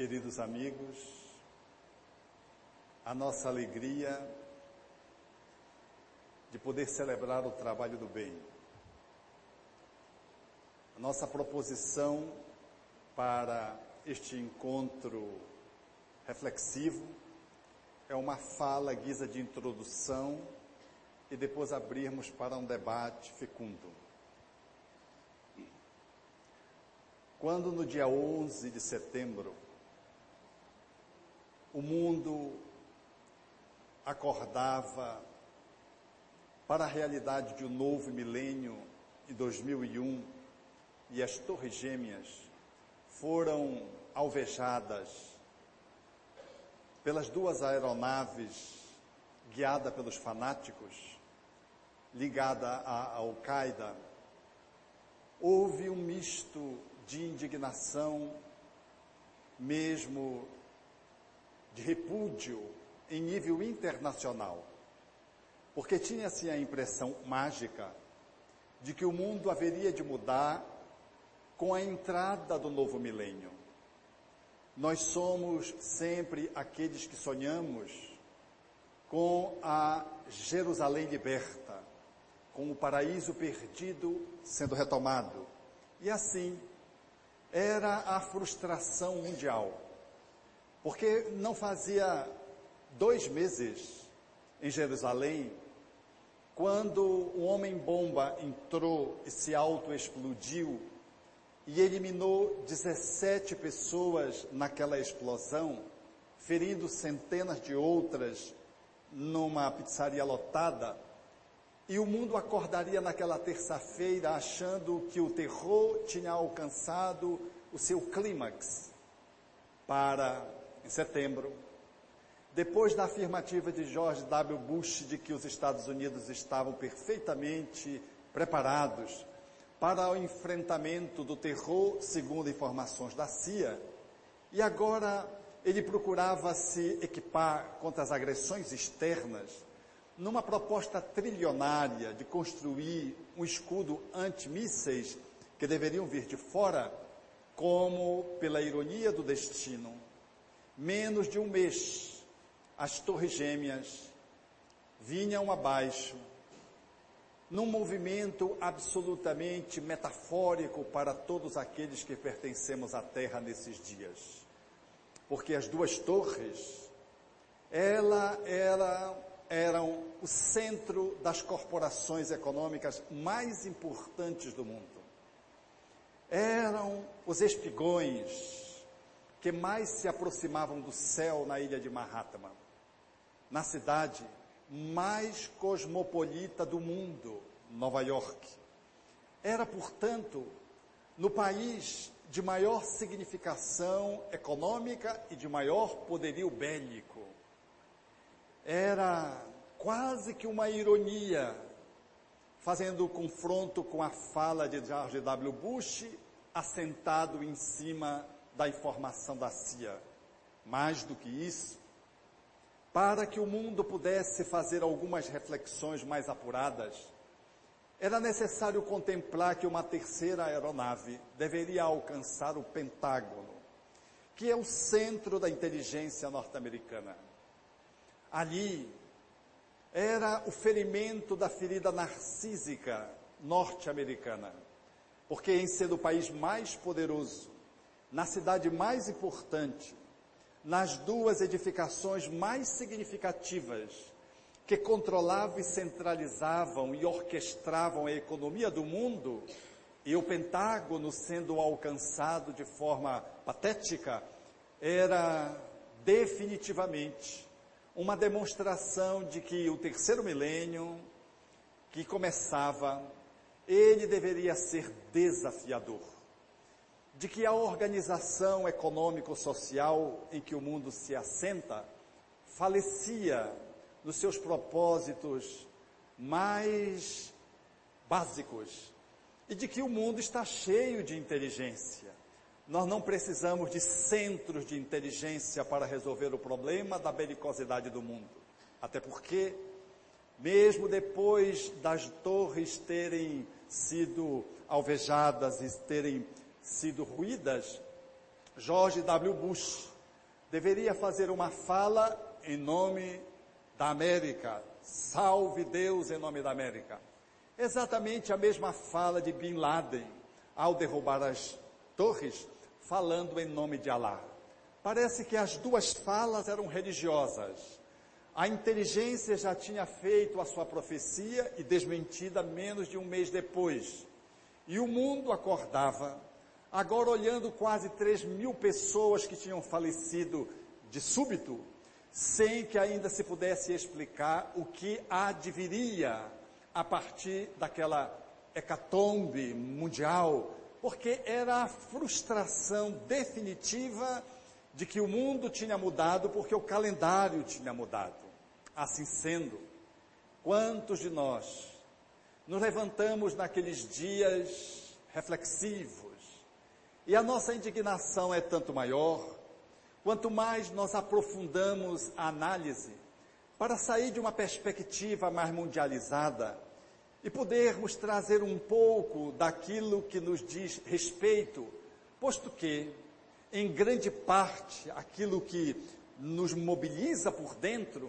queridos amigos, a nossa alegria de poder celebrar o trabalho do bem. A nossa proposição para este encontro reflexivo é uma fala guisa de introdução e depois abrirmos para um debate fecundo. Quando no dia 11 de setembro o mundo acordava para a realidade de um novo milênio em 2001 e as Torres Gêmeas foram alvejadas pelas duas aeronaves guiadas pelos fanáticos, ligada à Al-Qaeda, houve um misto de indignação, mesmo de repúdio em nível internacional, porque tinha-se a impressão mágica de que o mundo haveria de mudar com a entrada do novo milênio. Nós somos sempre aqueles que sonhamos com a Jerusalém liberta, com o paraíso perdido sendo retomado. E assim, era a frustração mundial porque não fazia dois meses em Jerusalém, quando o homem-bomba entrou e se auto-explodiu e eliminou 17 pessoas naquela explosão, ferindo centenas de outras numa pizzaria lotada, e o mundo acordaria naquela terça-feira achando que o terror tinha alcançado o seu clímax para em setembro, depois da afirmativa de George W. Bush de que os Estados Unidos estavam perfeitamente preparados para o enfrentamento do terror, segundo informações da CIA, e agora ele procurava se equipar contra as agressões externas numa proposta trilionária de construir um escudo antimísseis que deveriam vir de fora, como, pela ironia do destino, menos de um mês, as torres gêmeas vinham abaixo, num movimento absolutamente metafórico para todos aqueles que pertencemos à Terra nesses dias. Porque as duas torres, ela era, eram o centro das corporações econômicas mais importantes do mundo. Eram os espigões, que mais se aproximavam do céu na ilha de Mahatma, na cidade mais cosmopolita do mundo, Nova York. Era, portanto, no país de maior significação econômica e de maior poderio bélico. Era quase que uma ironia, fazendo o confronto com a fala de George W. Bush, assentado em cima da informação da CIA. Mais do que isso, para que o mundo pudesse fazer algumas reflexões mais apuradas, era necessário contemplar que uma terceira aeronave deveria alcançar o Pentágono, que é o centro da inteligência norte-americana. Ali era o ferimento da ferida narcísica norte-americana, porque em ser o país mais poderoso, na cidade mais importante, nas duas edificações mais significativas, que controlavam e centralizavam e orquestravam a economia do mundo, e o Pentágono sendo alcançado de forma patética, era definitivamente uma demonstração de que o terceiro milênio, que começava, ele deveria ser desafiador de que a organização econômico-social em que o mundo se assenta falecia nos seus propósitos mais básicos e de que o mundo está cheio de inteligência. Nós não precisamos de centros de inteligência para resolver o problema da belicosidade do mundo. Até porque, mesmo depois das torres terem sido alvejadas e terem sido ruídas, George W. Bush deveria fazer uma fala em nome da América. Salve Deus em nome da América. Exatamente a mesma fala de Bin Laden ao derrubar as torres, falando em nome de Alá. Parece que as duas falas eram religiosas. A inteligência já tinha feito a sua profecia e desmentida menos de um mês depois. E o mundo acordava, agora olhando quase 3 mil pessoas que tinham falecido de súbito, sem que ainda se pudesse explicar o que adviria a partir daquela hecatombe mundial, porque era a frustração definitiva de que o mundo tinha mudado porque o calendário tinha mudado. Assim sendo, quantos de nós nos levantamos naqueles dias reflexivos e a nossa indignação é tanto maior quanto mais nós aprofundamos a análise para sair de uma perspectiva mais mundializada e podermos trazer um pouco daquilo que nos diz respeito, posto que em grande parte, aquilo que nos mobiliza por dentro,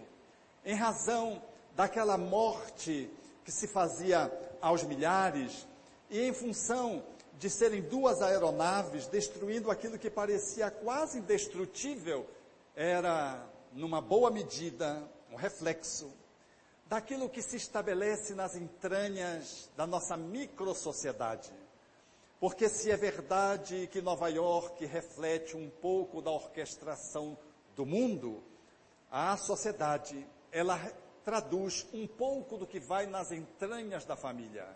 em razão daquela morte que se fazia aos milhares, e em função de serem duas aeronaves destruindo aquilo que parecia quase indestrutível, era, numa boa medida, um reflexo daquilo que se estabelece nas entranhas da nossa microsociedade. Porque se é verdade que Nova York reflete um pouco da orquestração do mundo, a sociedade, ela traduz um pouco do que vai nas entranhas da família.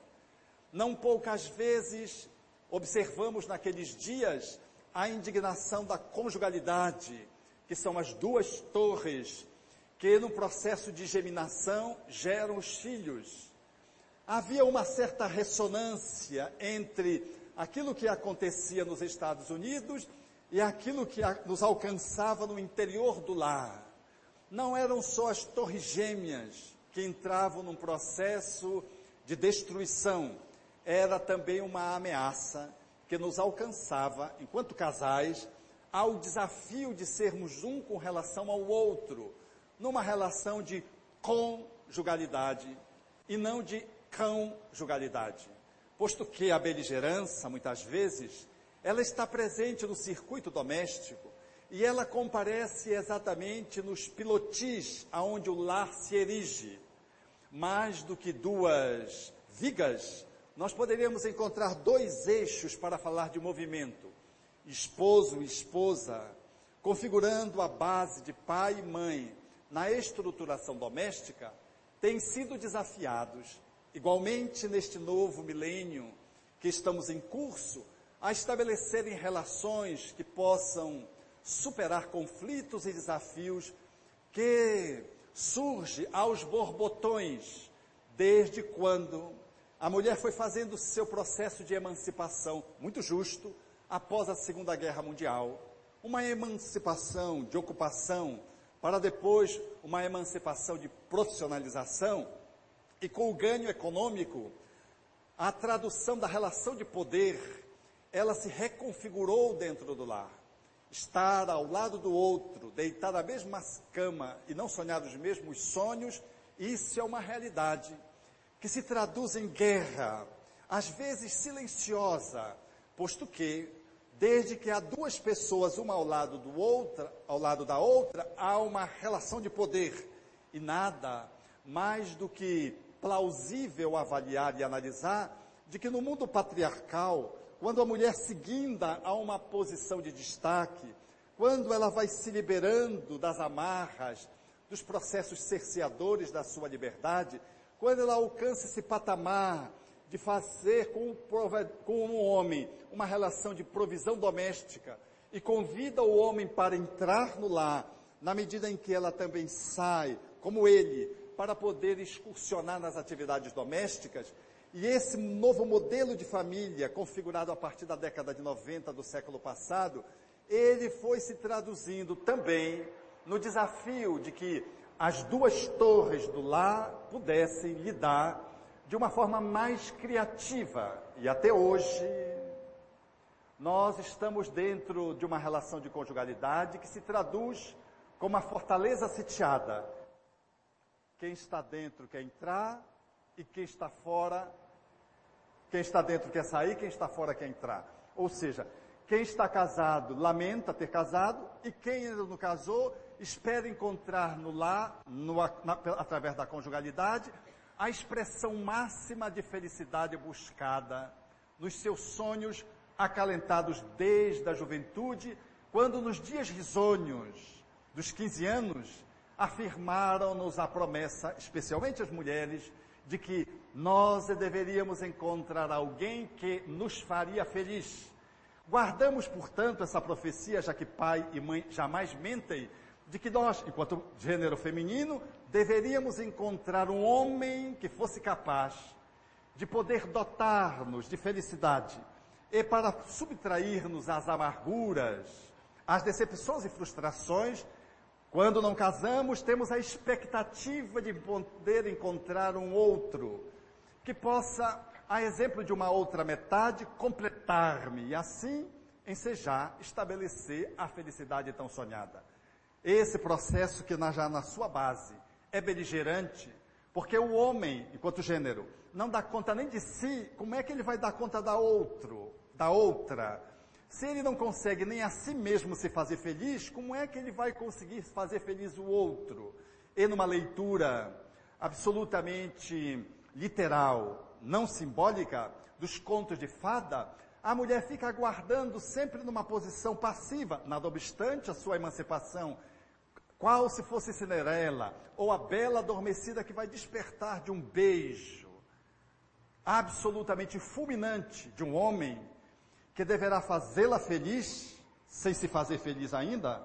Não poucas vezes observamos naqueles dias a indignação da conjugalidade, que são as duas torres que no processo de geminação geram os filhos. Havia uma certa ressonância entre aquilo que acontecia nos Estados Unidos e aquilo que nos alcançava no interior do lar. Não eram só as torres gêmeas que entravam num processo de destruição, era também uma ameaça que nos alcançava, enquanto casais, ao desafio de sermos um com relação ao outro, numa relação de conjugalidade e não de conjugalidade posto que a beligerância, muitas vezes, ela está presente no circuito doméstico e ela comparece exatamente nos pilotis aonde o lar se erige. Mais do que duas vigas, nós poderíamos encontrar dois eixos para falar de movimento: esposo e esposa, configurando a base de pai e mãe na estruturação doméstica, têm sido desafiados igualmente neste novo milênio que estamos em curso, a estabelecerem relações que possam superar conflitos e desafios que surge aos borbotões desde quando a mulher foi fazendo seu processo de emancipação muito justo após a Segunda Guerra Mundial, uma emancipação de ocupação para depois uma emancipação de profissionalização. E com o ganho econômico, a tradução da relação de poder, ela se reconfigurou dentro do lar. Estar ao lado do outro, deitar na mesma cama e não sonhar os mesmos sonhos, isso é uma realidade que se traduz em guerra, às vezes silenciosa, posto que, desde que há duas pessoas, uma ao lado do outra, ao lado da outra, há uma relação de poder. E nada mais do que plausível avaliar e analisar de que no mundo patriarcal, quando a mulher se guinda a uma posição de destaque, quando ela vai se liberando das amarras, dos processos cerceadores da sua liberdade, quando ela alcança esse patamar de fazer com com o homem uma relação de provisão doméstica e convida o homem para entrar no lar, na medida em que ela também sai, como ele, para poder excursionar nas atividades domésticas. E esse novo modelo de família, configurado a partir da década de 90 do século passado, ele foi se traduzindo também no desafio de que as duas torres do lar pudessem lidar de uma forma mais criativa. E até hoje, nós estamos dentro de uma relação de conjugalidade que se traduz como a fortaleza sitiada. Quem está dentro quer entrar e quem está fora, quem está dentro quer sair, quem está fora quer entrar. Ou seja, quem está casado lamenta ter casado e quem ainda não casou espera encontrar no lar, no, na, através da conjugalidade, a expressão máxima de felicidade buscada nos seus sonhos acalentados desde a juventude, quando nos dias risonhos dos 15 anos afirmaram-nos a promessa, especialmente as mulheres, de que nós deveríamos encontrar alguém que nos faria feliz. Guardamos, portanto, essa profecia, já que pai e mãe jamais mentem, de que nós, enquanto gênero feminino, deveríamos encontrar um homem que fosse capaz de poder dotar-nos de felicidade e para subtrair-nos às amarguras, às decepções e frustrações, quando não casamos, temos a expectativa de poder encontrar um outro que possa, a exemplo de uma outra metade, completar-me e assim ensejar, estabelecer a felicidade tão sonhada. Esse processo que já na sua base é beligerante, porque o homem, enquanto gênero, não dá conta nem de si, como é que ele vai dar conta da outro, da outra? Se ele não consegue nem a si mesmo se fazer feliz, como é que ele vai conseguir fazer feliz o outro? E numa leitura absolutamente literal, não simbólica, dos contos de fada, a mulher fica aguardando sempre numa posição passiva, nada obstante a sua emancipação qual se fosse Cinderela, ou a bela adormecida que vai despertar de um beijo absolutamente fulminante de um homem que deverá fazê-la feliz, sem se fazer feliz ainda,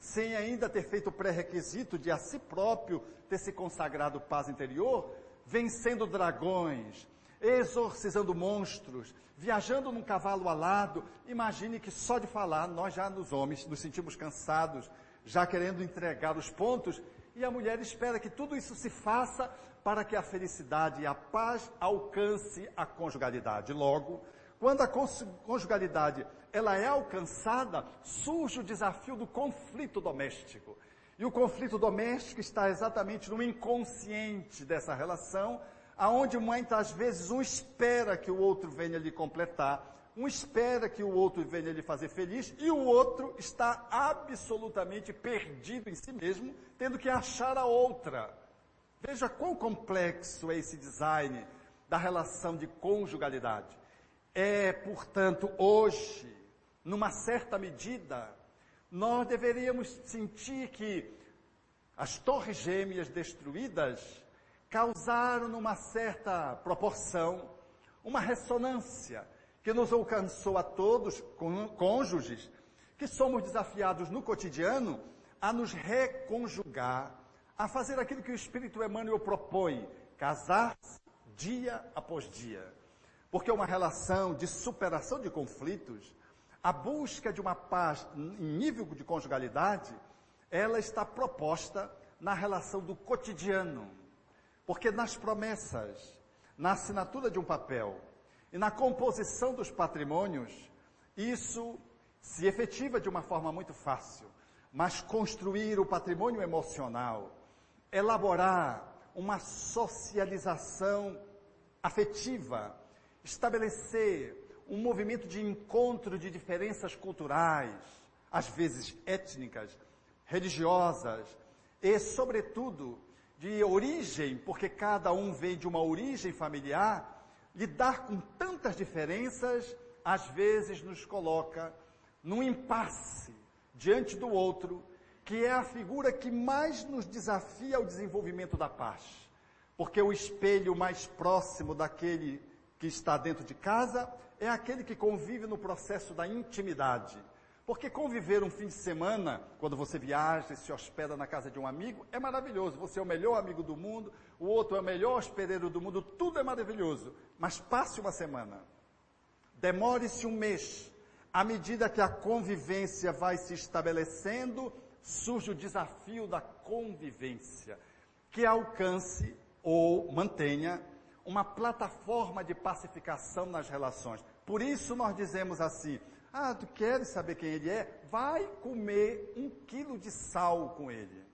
sem ainda ter feito o pré-requisito de a si próprio ter se consagrado paz interior, vencendo dragões, exorcizando monstros, viajando num cavalo alado. Imagine que só de falar nós já nos homens nos sentimos cansados, já querendo entregar os pontos, e a mulher espera que tudo isso se faça para que a felicidade e a paz alcance a conjugalidade. Logo, quando a conjugalidade ela é alcançada, surge o desafio do conflito doméstico. E o conflito doméstico está exatamente no inconsciente dessa relação, aonde muitas vezes um espera que o outro venha lhe completar, um espera que o outro venha lhe fazer feliz e o outro está absolutamente perdido em si mesmo, tendo que achar a outra. Veja quão complexo é esse design da relação de conjugalidade. É, portanto, hoje, numa certa medida, nós deveríamos sentir que as torres gêmeas destruídas causaram, numa certa proporção, uma ressonância que nos alcançou a todos, cônjuges, que somos desafiados no cotidiano a nos reconjugar, a fazer aquilo que o Espírito Emmanuel propõe, casar-se dia após dia. Porque uma relação de superação de conflitos, a busca de uma paz em nível de conjugalidade, ela está proposta na relação do cotidiano. Porque nas promessas, na assinatura de um papel, e na composição dos patrimônios, isso se efetiva de uma forma muito fácil, mas construir o patrimônio emocional, elaborar uma socialização afetiva, estabelecer um movimento de encontro de diferenças culturais, às vezes étnicas, religiosas e, sobretudo, de origem, porque cada um vem de uma origem familiar, lidar com tantas diferenças, às vezes nos coloca num impasse diante do outro, que é a figura que mais nos desafia ao desenvolvimento da paz. Porque o espelho mais próximo daquele que está dentro de casa é aquele que convive no processo da intimidade. Porque conviver um fim de semana, quando você viaja e se hospeda na casa de um amigo, é maravilhoso. Você é o melhor amigo do mundo, o outro é o melhor hospedeiro do mundo, tudo é maravilhoso. Mas passe uma semana, demore-se um mês, à medida que a convivência vai se estabelecendo, surge o desafio da convivência, que alcance ou mantenha uma plataforma de pacificação nas relações. Por isso nós dizemos assim, Ah, tu queres saber quem ele é? Vai comer um quilo de sal com ele.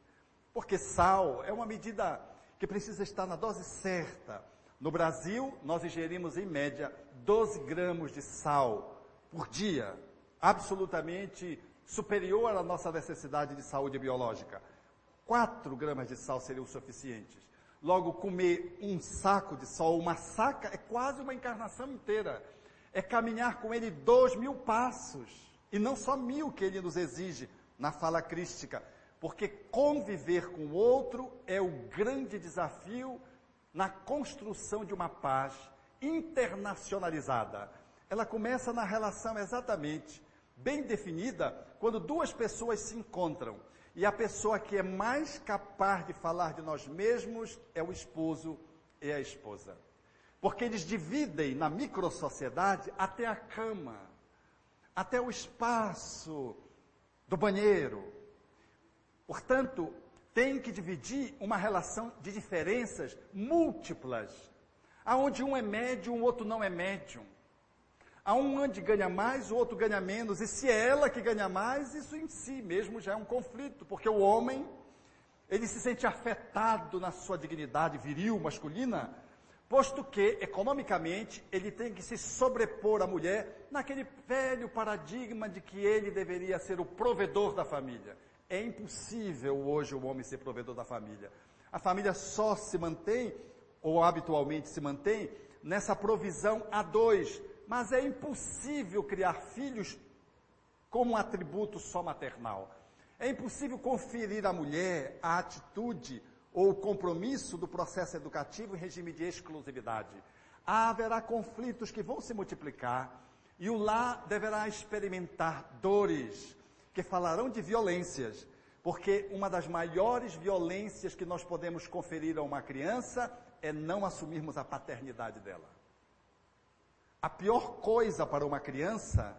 Porque sal é uma medida que precisa estar na dose certa. No Brasil, nós ingerimos em média 12 gramas de sal por dia, absolutamente superior à nossa necessidade de saúde biológica. 4 gramas de sal seriam suficientes. Logo, comer um saco de sal, uma saca, é quase uma encarnação inteira. É caminhar com ele dois mil passos. E não só mil que ele nos exige na fala crística. Porque conviver com o outro é o grande desafio na construção de uma paz internacionalizada. Ela começa na relação exatamente bem definida quando duas pessoas se encontram. E a pessoa que é mais capaz de falar de nós mesmos é o esposo e a esposa. Porque eles dividem na microsociedade até a cama, até o espaço do banheiro. Portanto, tem que dividir uma relação de diferenças múltiplas, aonde um é médium, o outro não é médium. Há um onde ganha mais, o outro ganha menos, e se é ela que ganha mais, isso em si mesmo já é um conflito, porque o homem, ele se sente afetado na sua dignidade viril, masculina, posto que, economicamente, ele tem que se sobrepor à mulher naquele velho paradigma de que ele deveria ser o provedor da família. É impossível hoje o homem ser provedor da família. A família só se mantém, ou habitualmente se mantém, nessa provisão a dois. Mas é impossível criar filhos como um atributo só maternal. É impossível conferir à mulher a atitude ou o compromisso do processo educativo em regime de exclusividade. Haverá conflitos que vão se multiplicar e o lar deverá experimentar dores, que falarão de violências, porque uma das maiores violências que nós podemos conferir a uma criança é não assumirmos a paternidade dela. A pior coisa para uma criança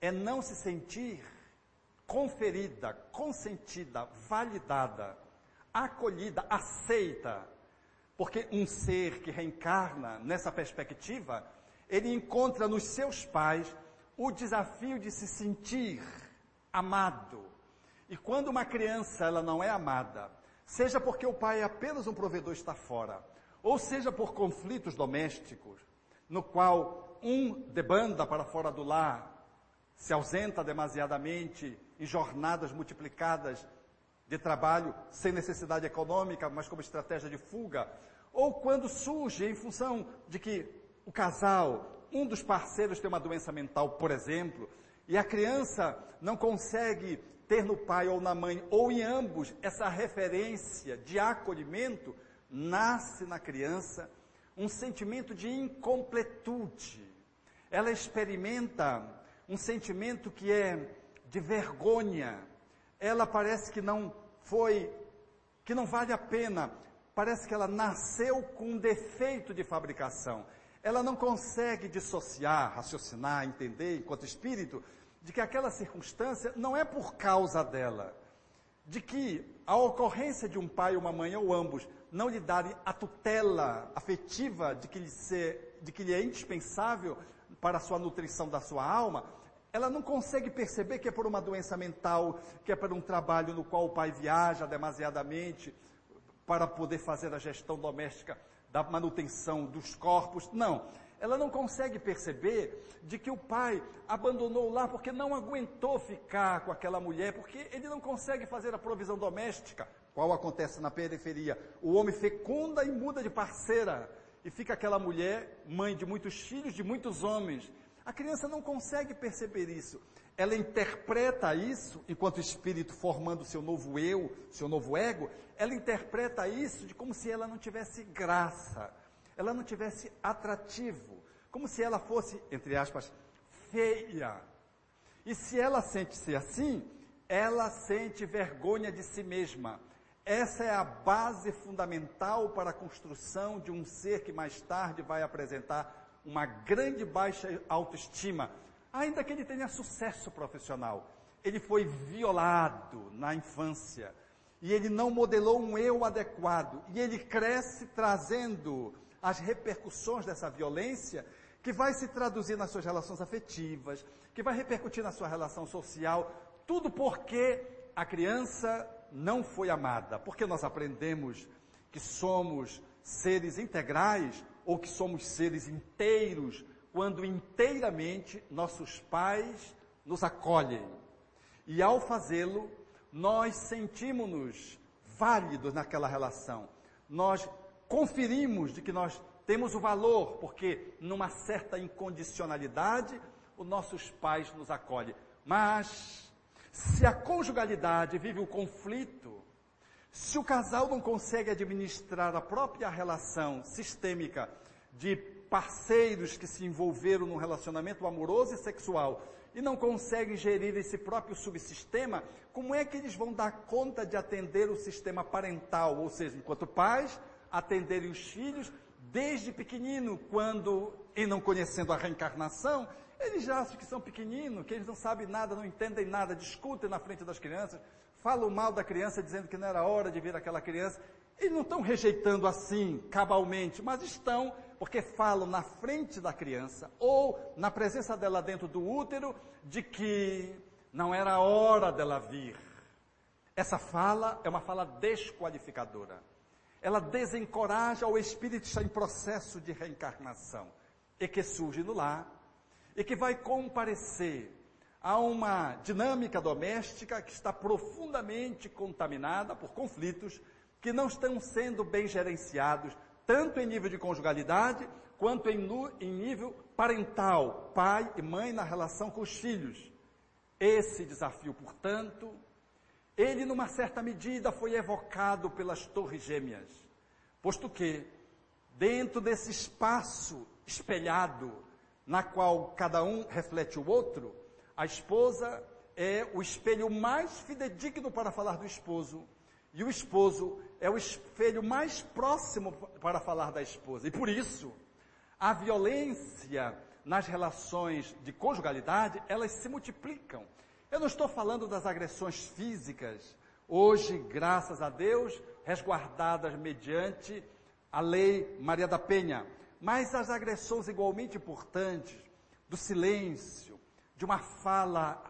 é não se sentir conferida, consentida, validada, acolhida, aceita. Porque um ser que reencarna nessa perspectiva, ele encontra nos seus pais o desafio de se sentir amado. E quando uma criança ela não é amada, seja porque o pai é apenas um provedor está fora, ou seja por conflitos domésticos, no qual um debanda para fora do lar, se ausenta demasiadamente em jornadas multiplicadas de trabalho sem necessidade econômica, mas como estratégia de fuga, ou quando surge em função de que o casal, um dos parceiros tem uma doença mental, por exemplo, e a criança não consegue ter no pai ou na mãe, ou em ambos, essa referência de acolhimento, nasce na criança um sentimento de incompletude. Ela experimenta um sentimento que é de vergonha. Ela parece que não foi, que não vale a pena. Parece que ela nasceu com um defeito de fabricação ela não consegue dissociar, raciocinar, entender, enquanto espírito, de que aquela circunstância não é por causa dela. De que a ocorrência de um pai ou uma mãe, ou ambos, não lhe darem a tutela afetiva de que, lhe ser, de que lhe é indispensável para a sua nutrição da sua alma, ela não consegue perceber que é por uma doença mental, que é por um trabalho no qual o pai viaja demasiadamente para poder fazer a gestão doméstica da manutenção dos corpos. Não. Ela não consegue perceber de que o pai abandonou lá porque não aguentou ficar com aquela mulher, porque ele não consegue fazer a provisão doméstica, qual acontece na periferia. O homem fecunda e muda de parceira, e fica aquela mulher, mãe de muitos filhos, de muitos homens. A criança não consegue perceber isso. Ela interpreta isso, enquanto espírito formando seu novo eu, seu novo ego, ela interpreta isso de como se ela não tivesse graça, ela não tivesse atrativo, como se ela fosse, entre aspas, feia. E se ela sente-se assim, ela sente vergonha de si mesma. Essa é a base fundamental para a construção de um ser que mais tarde vai apresentar uma grande baixa autoestima, ainda que ele tenha sucesso profissional. Ele foi violado na infância e ele não modelou um eu adequado e ele cresce trazendo as repercussões dessa violência que vai se traduzir nas suas relações afetivas, que vai repercutir na sua relação social, tudo porque a criança não foi amada, porque nós aprendemos que somos seres integrais ou que somos seres inteiros quando inteiramente nossos pais nos acolhem. E ao fazê-lo, nós sentimos-nos válidos naquela relação. Nós conferimos de que nós temos o valor, porque numa certa incondicionalidade, os nossos pais nos acolhem. Mas, se a conjugalidade vive o conflito, se o casal não consegue administrar a própria relação sistêmica de parceiros que se envolveram num relacionamento amoroso e sexual e não conseguem gerir esse próprio subsistema, como é que eles vão dar conta de atender o sistema parental, ou seja, enquanto pais, atenderem os filhos desde pequenino, quando, e não conhecendo a reencarnação, eles já acham que são pequeninos, que eles não sabem nada, não entendem nada, discutem na frente das crianças, falam mal da criança, dizendo que não era hora de vir aquela criança. Eles não estão rejeitando assim, cabalmente, mas estão porque falam na frente da criança ou na presença dela dentro do útero de que não era hora dela vir. Essa fala é uma fala desqualificadora. Ela desencoraja o espírito que está em processo de reencarnação e que surge no lar e que vai comparecer a uma dinâmica doméstica que está profundamente contaminada por conflitos que não estão sendo bem gerenciados tanto em nível de conjugalidade, quanto em, em nível parental, pai e mãe na relação com os filhos. Esse desafio, portanto, ele, numa certa medida, foi evocado pelas Torres Gêmeas, posto que, dentro desse espaço espelhado, na qual cada um reflete o outro, a esposa é o espelho mais fidedigno para falar do esposo, e o esposo é o espelho mais próximo para falar da esposa. E por isso, a violência nas relações de conjugalidade, elas se multiplicam. Eu não estou falando das agressões físicas, hoje, graças a Deus, resguardadas mediante a lei Maria da Penha, mas as agressões igualmente importantes do silêncio, de uma fala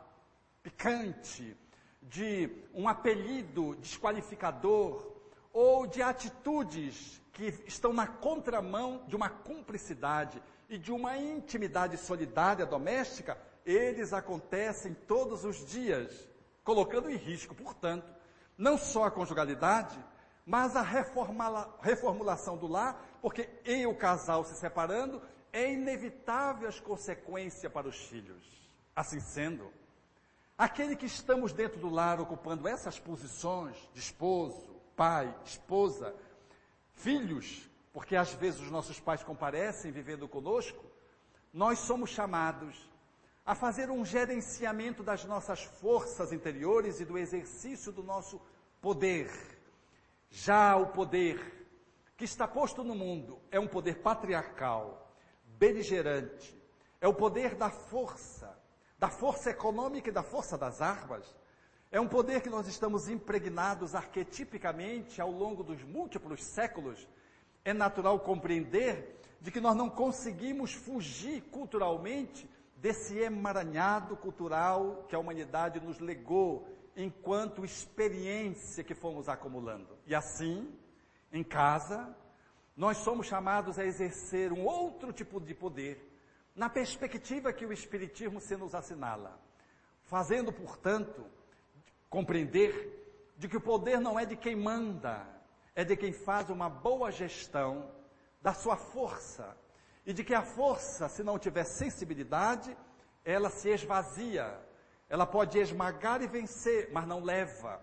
picante, de um apelido desqualificador ou de atitudes que estão na contramão de uma cumplicidade e de uma intimidade solidária doméstica, eles acontecem todos os dias, colocando em risco, portanto, não só a conjugalidade, mas a reformulação do lar, porque em o casal se separando, é inevitável as consequências para os filhos. Assim sendo, Aquele que estamos dentro do lar ocupando essas posições de esposo, pai, esposa, filhos, porque às vezes os nossos pais comparecem vivendo conosco, nós somos chamados a fazer um gerenciamento das nossas forças interiores e do exercício do nosso poder. Já o poder que está posto no mundo é um poder patriarcal, beligerante, é o poder da força, da força econômica e da força das armas, é um poder que nós estamos impregnados arquetipicamente ao longo dos múltiplos séculos. É natural compreender de que nós não conseguimos fugir culturalmente desse emaranhado cultural que a humanidade nos legou enquanto experiência que fomos acumulando. E assim, em casa, nós somos chamados a exercer um outro tipo de poder, na perspectiva que o Espiritismo se nos assinala, fazendo, portanto, compreender de que o poder não é de quem manda, é de quem faz uma boa gestão da sua força. E de que a força, se não tiver sensibilidade, ela se esvazia. Ela pode esmagar e vencer, mas não leva.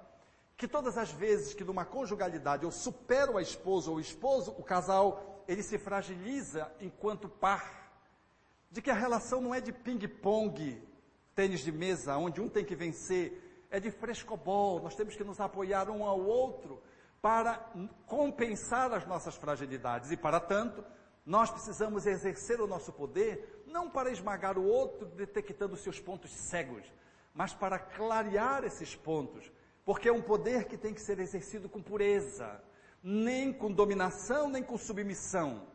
Que todas as vezes que numa conjugalidade eu supero a esposa ou o esposo, o casal, ele se fragiliza enquanto par de que a relação não é de ping-pong, tênis de mesa, onde um tem que vencer, é de frescobol, nós temos que nos apoiar um ao outro para compensar as nossas fragilidades. E para tanto, nós precisamos exercer o nosso poder, não para esmagar o outro detectando seus pontos cegos, mas para clarear esses pontos, porque é um poder que tem que ser exercido com pureza, nem com dominação, nem com submissão.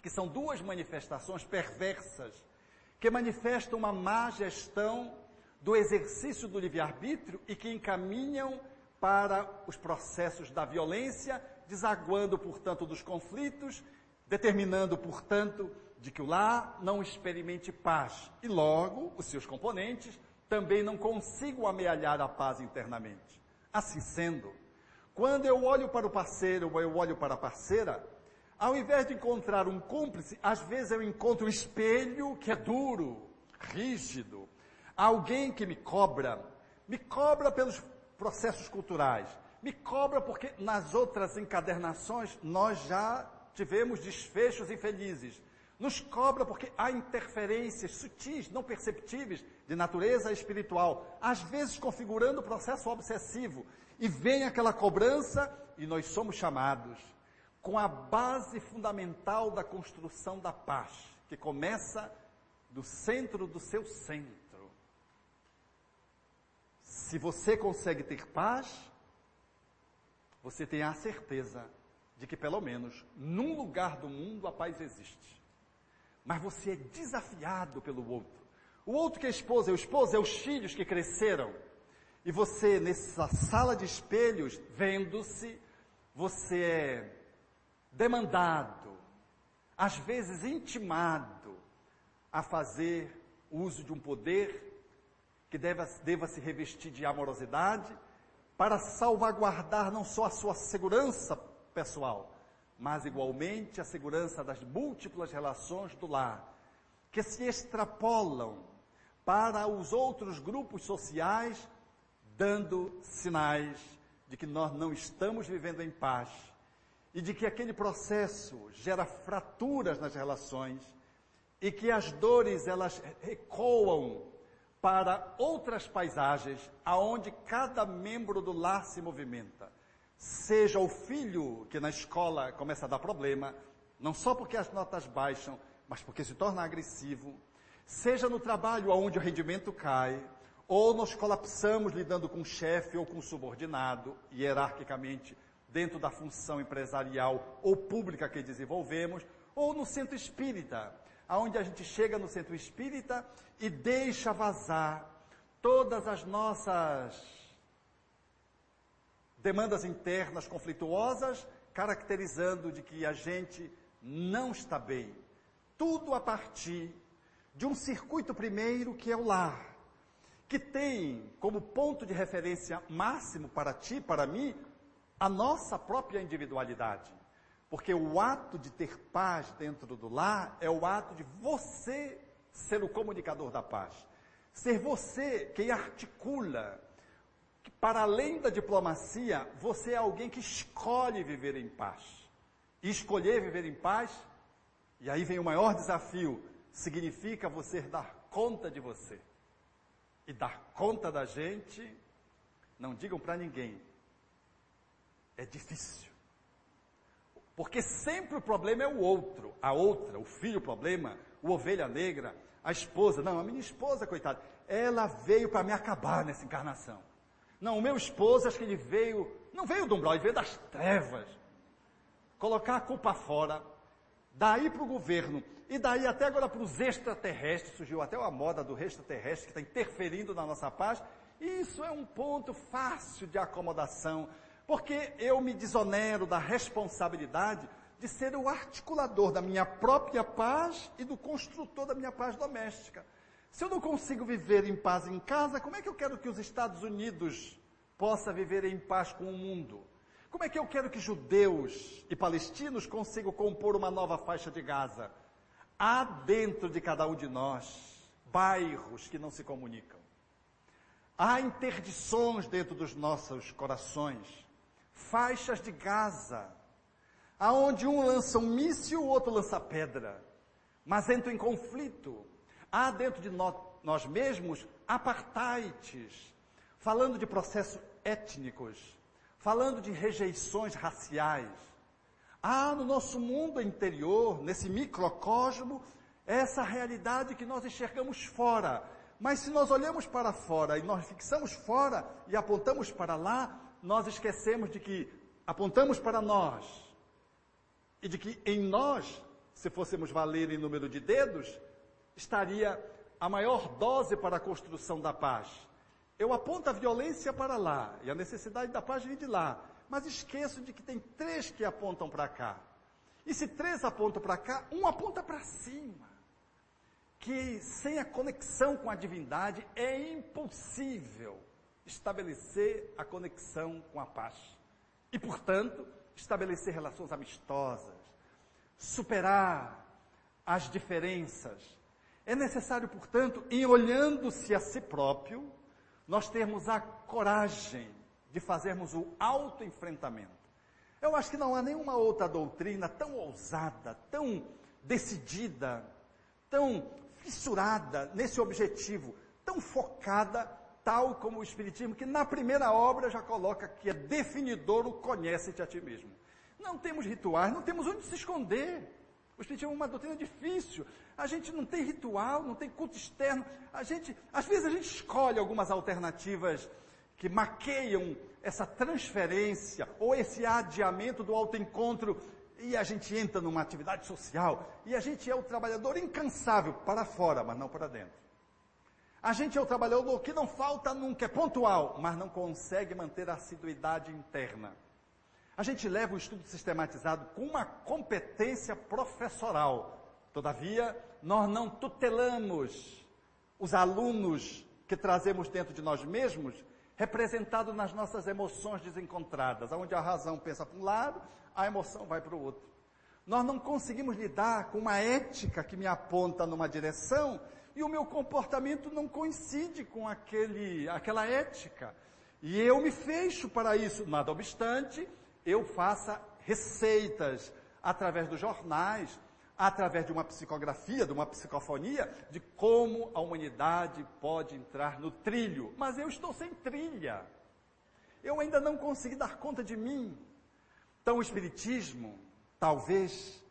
Que são duas manifestações perversas, que manifestam uma má gestão do exercício do livre-arbítrio e que encaminham para os processos da violência, desaguando, portanto, dos conflitos, determinando, portanto, de que o lar não experimente paz e logo os seus componentes também não consigam amealhar a paz internamente. Assim sendo, quando eu olho para o parceiro ou eu olho para a parceira, ao invés de encontrar um cúmplice, às vezes eu encontro um espelho que é duro, rígido, alguém que me cobra, me cobra pelos processos culturais, me cobra porque nas outras encadernações nós já tivemos desfechos infelizes. Nos cobra porque há interferências sutis, não perceptíveis, de natureza espiritual, às vezes configurando o processo obsessivo. E vem aquela cobrança e nós somos chamados com a base fundamental da construção da paz, que começa do centro do seu centro. Se você consegue ter paz, você tem a certeza de que pelo menos num lugar do mundo a paz existe. Mas você é desafiado pelo outro. O outro que é esposa, é o esposo, é os filhos que cresceram. E você, nessa sala de espelhos, vendo-se, você é demandado, às vezes intimado, a fazer uso de um poder que deva, deva se revestir de amorosidade, para salvaguardar não só a sua segurança pessoal, mas igualmente a segurança das múltiplas relações do lar, que se extrapolam para os outros grupos sociais, dando sinais de que nós não estamos vivendo em paz e de que aquele processo gera fraturas nas relações e que as dores elas ecoam para outras paisagens aonde cada membro do lar se movimenta. Seja o filho que na escola começa a dar problema, não só porque as notas baixam, mas porque se torna agressivo. Seja no trabalho onde o rendimento cai, ou nós colapsamos lidando com o chefe ou com o subordinado, hierarquicamente, dentro da função empresarial ou pública que desenvolvemos, ou no centro espírita, aonde a gente chega no centro espírita e deixa vazar todas as nossas demandas internas conflituosas, caracterizando de que a gente não está bem. Tudo a partir de um circuito primeiro que é o lar, que tem como ponto de referência máximo para ti, para mim, a nossa própria individualidade. Porque o ato de ter paz dentro do lar é o ato de você ser o comunicador da paz. Ser você quem articula. Que para além da diplomacia, você é alguém que escolhe viver em paz. E escolher viver em paz, e aí vem o maior desafio, significa você dar conta de você. E dar conta da gente, não digam para ninguém, é difícil. Porque sempre o problema é o outro, a outra, o filho o problema, o ovelha negra, a esposa. Não, a minha esposa, coitada, ela veio para me acabar nessa encarnação. Não, o meu esposo, acho que ele veio, não veio do umbral, ele veio das trevas. Colocar a culpa fora, daí para o governo, e daí até agora para os extraterrestres, surgiu até uma moda do extraterrestre que está interferindo na nossa paz. Isso é um ponto fácil de acomodação porque eu me desonero da responsabilidade de ser o articulador da minha própria paz e do construtor da minha paz doméstica. Se eu não consigo viver em paz em casa, como é que eu quero que os Estados Unidos possa viver em paz com o mundo? Como é que eu quero que judeus e palestinos consigam compor uma nova faixa de Gaza? Há dentro de cada um de nós bairros que não se comunicam. Há interdições dentro dos nossos corações faixas de Gaza, aonde um lança um míssil, o outro lança pedra, mas entram em conflito. Há dentro de nós, nós mesmos apartheids, falando de processos étnicos, falando de rejeições raciais. Há no nosso mundo interior, nesse microcosmo, essa realidade que nós enxergamos fora. Mas se nós olhamos para fora e nós fixamos fora e apontamos para lá, nós esquecemos de que apontamos para nós e de que em nós se fôssemos valer em número de dedos, estaria a maior dose para a construção da paz. Eu aponto a violência para lá e a necessidade da paz vem de lá, mas esqueço de que tem três que apontam para cá. E se três apontam para cá, um aponta para cima. Que sem a conexão com a divindade é impossível estabelecer a conexão com a paz. E, portanto, estabelecer relações amistosas, superar as diferenças. É necessário, portanto, em olhando-se a si próprio, nós termos a coragem de fazermos o autoenfrentamento. Eu acho que não há nenhuma outra doutrina tão ousada, tão decidida, tão fissurada nesse objetivo, tão focada, tal como o Espiritismo, que na primeira obra já coloca que é definidor o conhece-te a ti mesmo. Não temos rituais, não temos onde se esconder. O Espiritismo é uma doutrina difícil. A gente não tem ritual, não tem culto externo. A gente, às vezes a gente escolhe algumas alternativas que maqueiam essa transferência ou esse adiamento do autoencontro e a gente entra numa atividade social e a gente é o trabalhador incansável para fora, mas não para dentro. A gente é o trabalhador que não falta nunca, é pontual, mas não consegue manter a assiduidade interna. A gente leva o estudo sistematizado com uma competência professoral. Todavia, nós não tutelamos os alunos que trazemos dentro de nós mesmos representado nas nossas emoções desencontradas, onde a razão pensa para um lado, a emoção vai para o outro. Nós não conseguimos lidar com uma ética que me aponta numa direção e o meu comportamento não coincide com aquele, aquela ética. E eu me fecho para isso. Nada obstante, eu faça receitas através dos jornais, através de uma psicografia, de uma psicofonia, de como a humanidade pode entrar no trilho. Mas eu estou sem trilha. Eu ainda não consegui dar conta de mim. Então o Espiritismo, talvez,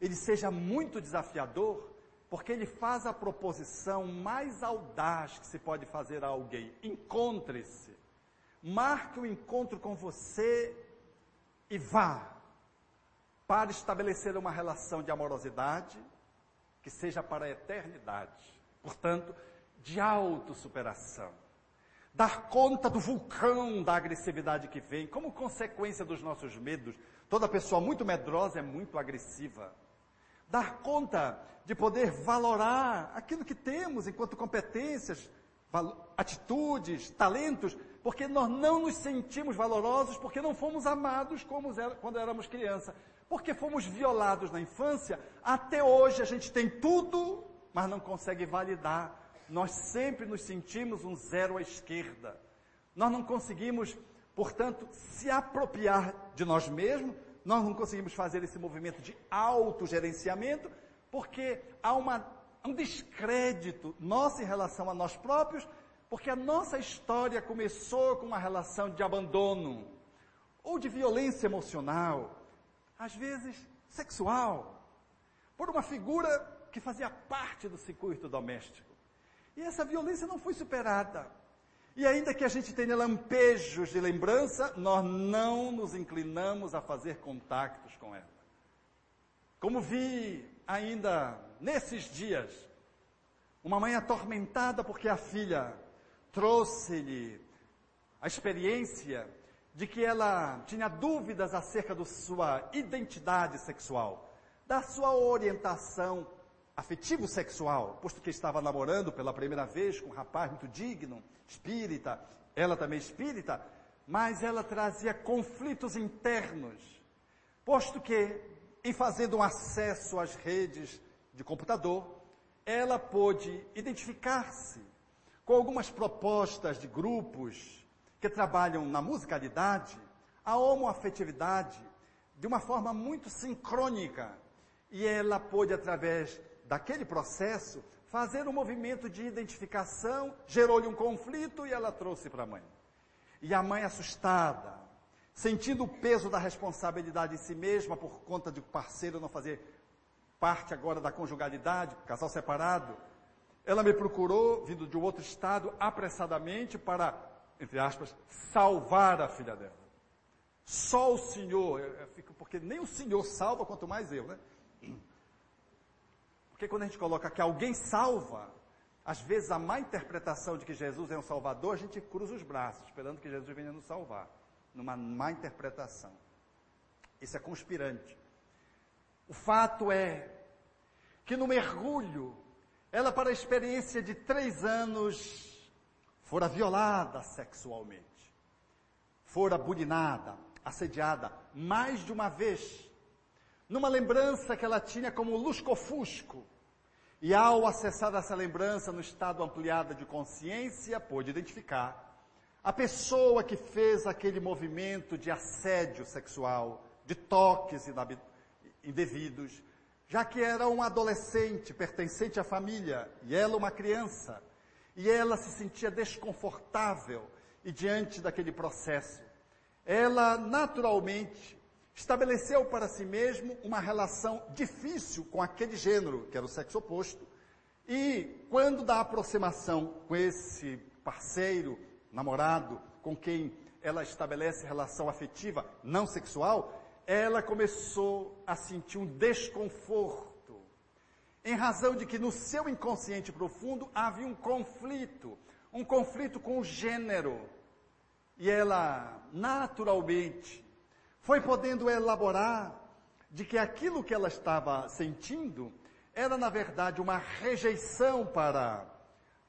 ele seja muito desafiador, porque ele faz a proposição mais audaz que se pode fazer a alguém. Encontre-se. Marque o um encontro com você e vá para estabelecer uma relação de amorosidade que seja para a eternidade. Portanto, de autossuperação. Dar conta do vulcão da agressividade que vem, como consequência dos nossos medos. Toda pessoa muito medrosa é muito agressiva. Dar conta de poder valorar aquilo que temos enquanto competências, atitudes, talentos, porque nós não nos sentimos valorosos porque não fomos amados como quando éramos criança porque fomos violados na infância, até hoje a gente tem tudo, mas não consegue validar. Nós sempre nos sentimos um zero à esquerda. Nós não conseguimos, portanto, se apropriar de nós mesmos, nós não conseguimos fazer esse movimento de autogerenciamento, porque há uma, um descrédito nosso em relação a nós próprios, porque a nossa história começou com uma relação de abandono, ou de violência emocional, às vezes sexual, por uma figura que fazia parte do circuito doméstico. E essa violência não foi superada. E ainda que a gente tenha lampejos de lembrança, nós não nos inclinamos a fazer contactos com ela. Como vi ainda nesses dias, uma mãe atormentada porque a filha trouxe-lhe a experiência de que ela tinha dúvidas acerca da sua identidade sexual, da sua orientação afetivo-sexual, posto que estava namorando pela primeira vez com um rapaz muito digno, espírita, ela também espírita, mas ela trazia conflitos internos, posto que, em fazendo um acesso às redes de computador, ela pôde identificar-se com algumas propostas de grupos que trabalham na musicalidade, a homoafetividade, de uma forma muito sincrônica. E ela pôde, através daquele processo, fazer um movimento de identificação, gerou-lhe um conflito e ela trouxe para a mãe. E a mãe, assustada, sentindo o peso da responsabilidade em si mesma por conta de o parceiro não fazer parte agora da conjugalidade, casal separado, ela me procurou, vindo de um outro estado, apressadamente para entre aspas, salvar a filha dela. Só o Senhor, eu fico, porque nem o Senhor salva, quanto mais eu, né? Porque quando a gente coloca que alguém salva, às vezes a má interpretação de que Jesus é um salvador, a gente cruza os braços, esperando que Jesus venha nos salvar. Numa má interpretação. Isso é conspirante. O fato é que no mergulho, ela, para a experiência de três anos, fora violada sexualmente, fora bulinada, assediada mais de uma vez, numa lembrança que ela tinha como lusco-fusco, e ao acessar essa lembrança no estado ampliado de consciência, pôde identificar a pessoa que fez aquele movimento de assédio sexual, de toques indevidos, já que era um adolescente pertencente à família e ela uma criança, e ela se sentia desconfortável e diante daquele processo. Ela naturalmente estabeleceu para si mesmo uma relação difícil com aquele gênero, que era o sexo oposto, e quando da aproximação com esse parceiro, namorado, com quem ela estabelece relação afetiva não sexual, ela começou a sentir um desconforto, em razão de que no seu inconsciente profundo havia um conflito, um conflito com o gênero. E ela, naturalmente, foi podendo elaborar de que aquilo que ela estava sentindo era, na verdade, uma rejeição para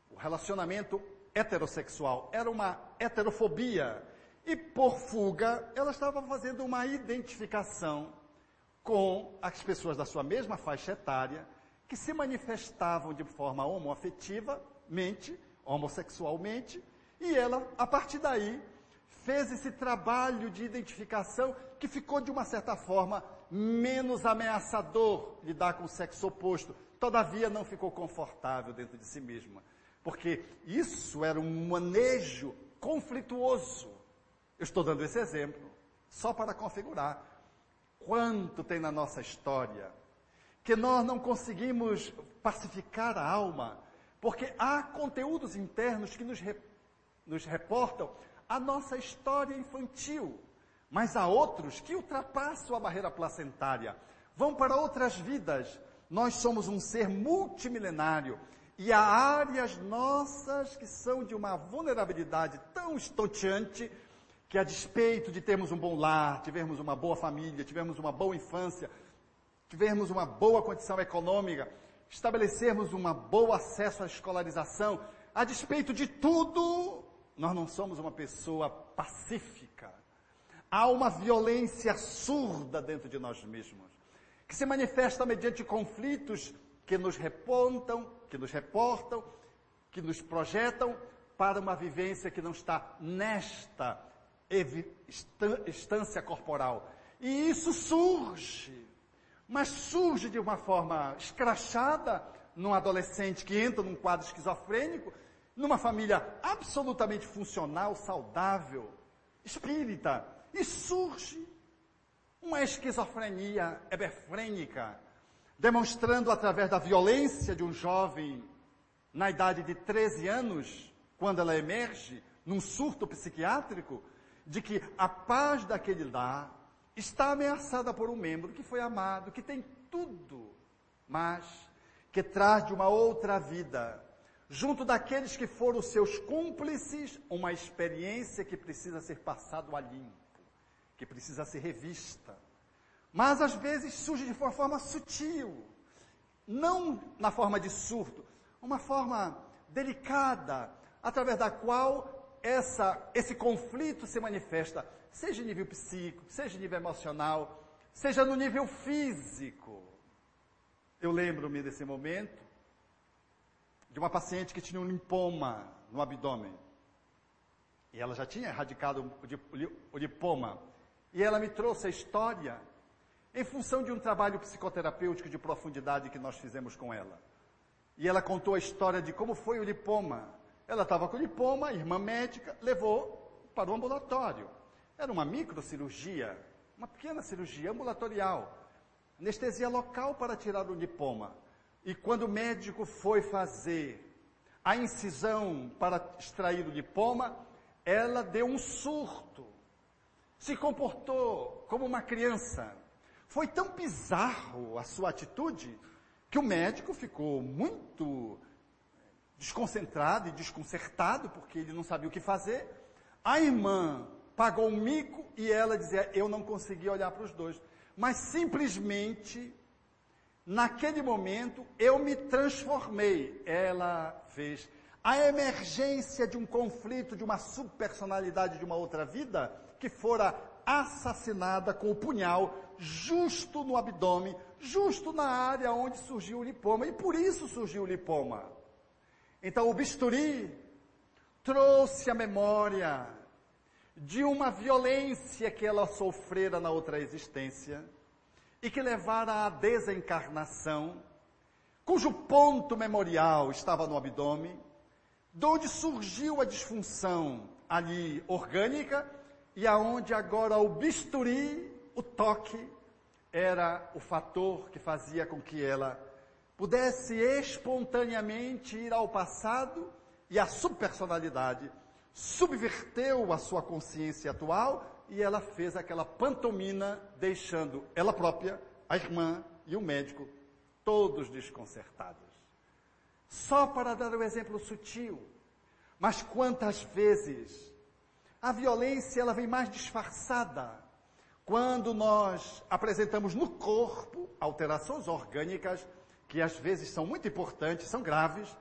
o relacionamento heterossexual, era uma heterofobia. E por fuga, ela estava fazendo uma identificação com as pessoas da sua mesma faixa etária que se manifestavam de forma homoafetivamente, homossexualmente, e ela, a partir daí, fez esse trabalho de identificação que ficou, de uma certa forma, menos ameaçador lidar com o sexo oposto. Todavia, não ficou confortável dentro de si mesma. Porque isso era um manejo conflituoso. Eu estou dando esse exemplo só para configurar quanto tem na nossa história que nós não conseguimos pacificar a alma, porque há conteúdos internos que nos, re, nos reportam a nossa história infantil. Mas há outros que ultrapassam a barreira placentária, vão para outras vidas. Nós somos um ser multimilenário e há áreas nossas que são de uma vulnerabilidade tão estonteante que a despeito de termos um bom lar, tivermos uma boa família, tivermos uma boa infância, tivermos uma boa condição econômica, estabelecermos um bom acesso à escolarização, a despeito de tudo, nós não somos uma pessoa pacífica. Há uma violência surda dentro de nós mesmos, que se manifesta mediante conflitos que nos repontam, que nos reportam, que nos projetam para uma vivência que não está nesta instância corporal. E isso surge, mas surge de uma forma escrachada num adolescente que entra num quadro esquizofrênico numa família absolutamente funcional, saudável, espírita, e surge uma esquizofrenia hebefrênica, demonstrando através da violência de um jovem na idade de 13 anos, quando ela emerge num surto psiquiátrico, de que a paz daquele lar está ameaçada por um membro que foi amado, que tem tudo, mas que traz de uma outra vida junto daqueles que foram seus cúmplices, uma experiência que precisa ser passado a limpo, que precisa ser revista. Mas às vezes surge de uma forma sutil, não na forma de surto, uma forma delicada, através da qual essa, esse conflito se manifesta, seja em nível psíquico, seja em nível emocional, seja no nível físico. Eu lembro-me desse momento, de uma paciente que tinha um linfoma no abdômen. E ela já tinha erradicado o lipoma. E ela me trouxe a história em função de um trabalho psicoterapêutico de profundidade que nós fizemos com ela. E ela contou a história de como foi o lipoma. Ela estava com lipoma, irmã médica, levou para o ambulatório. Era uma microcirurgia, uma pequena cirurgia ambulatorial. Anestesia local para tirar o lipoma. E quando o médico foi fazer a incisão para extrair o lipoma, ela deu um surto. Se comportou como uma criança. Foi tão bizarro a sua atitude que o médico ficou muito desconcentrado e desconcertado, porque ele não sabia o que fazer. A irmã pagou um mico e ela dizia: Eu não consegui olhar para os dois. Mas simplesmente, naquele momento, eu me transformei. Ela fez. A emergência de um conflito, de uma subpersonalidade de uma outra vida, que fora assassinada com o punhal justo no abdômen, justo na área onde surgiu o lipoma. E por isso surgiu o lipoma. Então o bisturi trouxe a memória de uma violência que ela sofrera na outra existência e que levara à desencarnação, cujo ponto memorial estava no abdômen, de onde surgiu a disfunção ali orgânica e aonde agora o bisturi, o toque, era o fator que fazia com que ela pudesse espontaneamente ir ao passado e a subpersonalidade subverteu a sua consciência atual e ela fez aquela pantomina deixando ela própria, a irmã e o médico todos desconcertados. Só para dar um exemplo sutil, mas quantas vezes a violência ela vem mais disfarçada quando nós apresentamos no corpo alterações orgânicas que às vezes são muito importantes, são graves,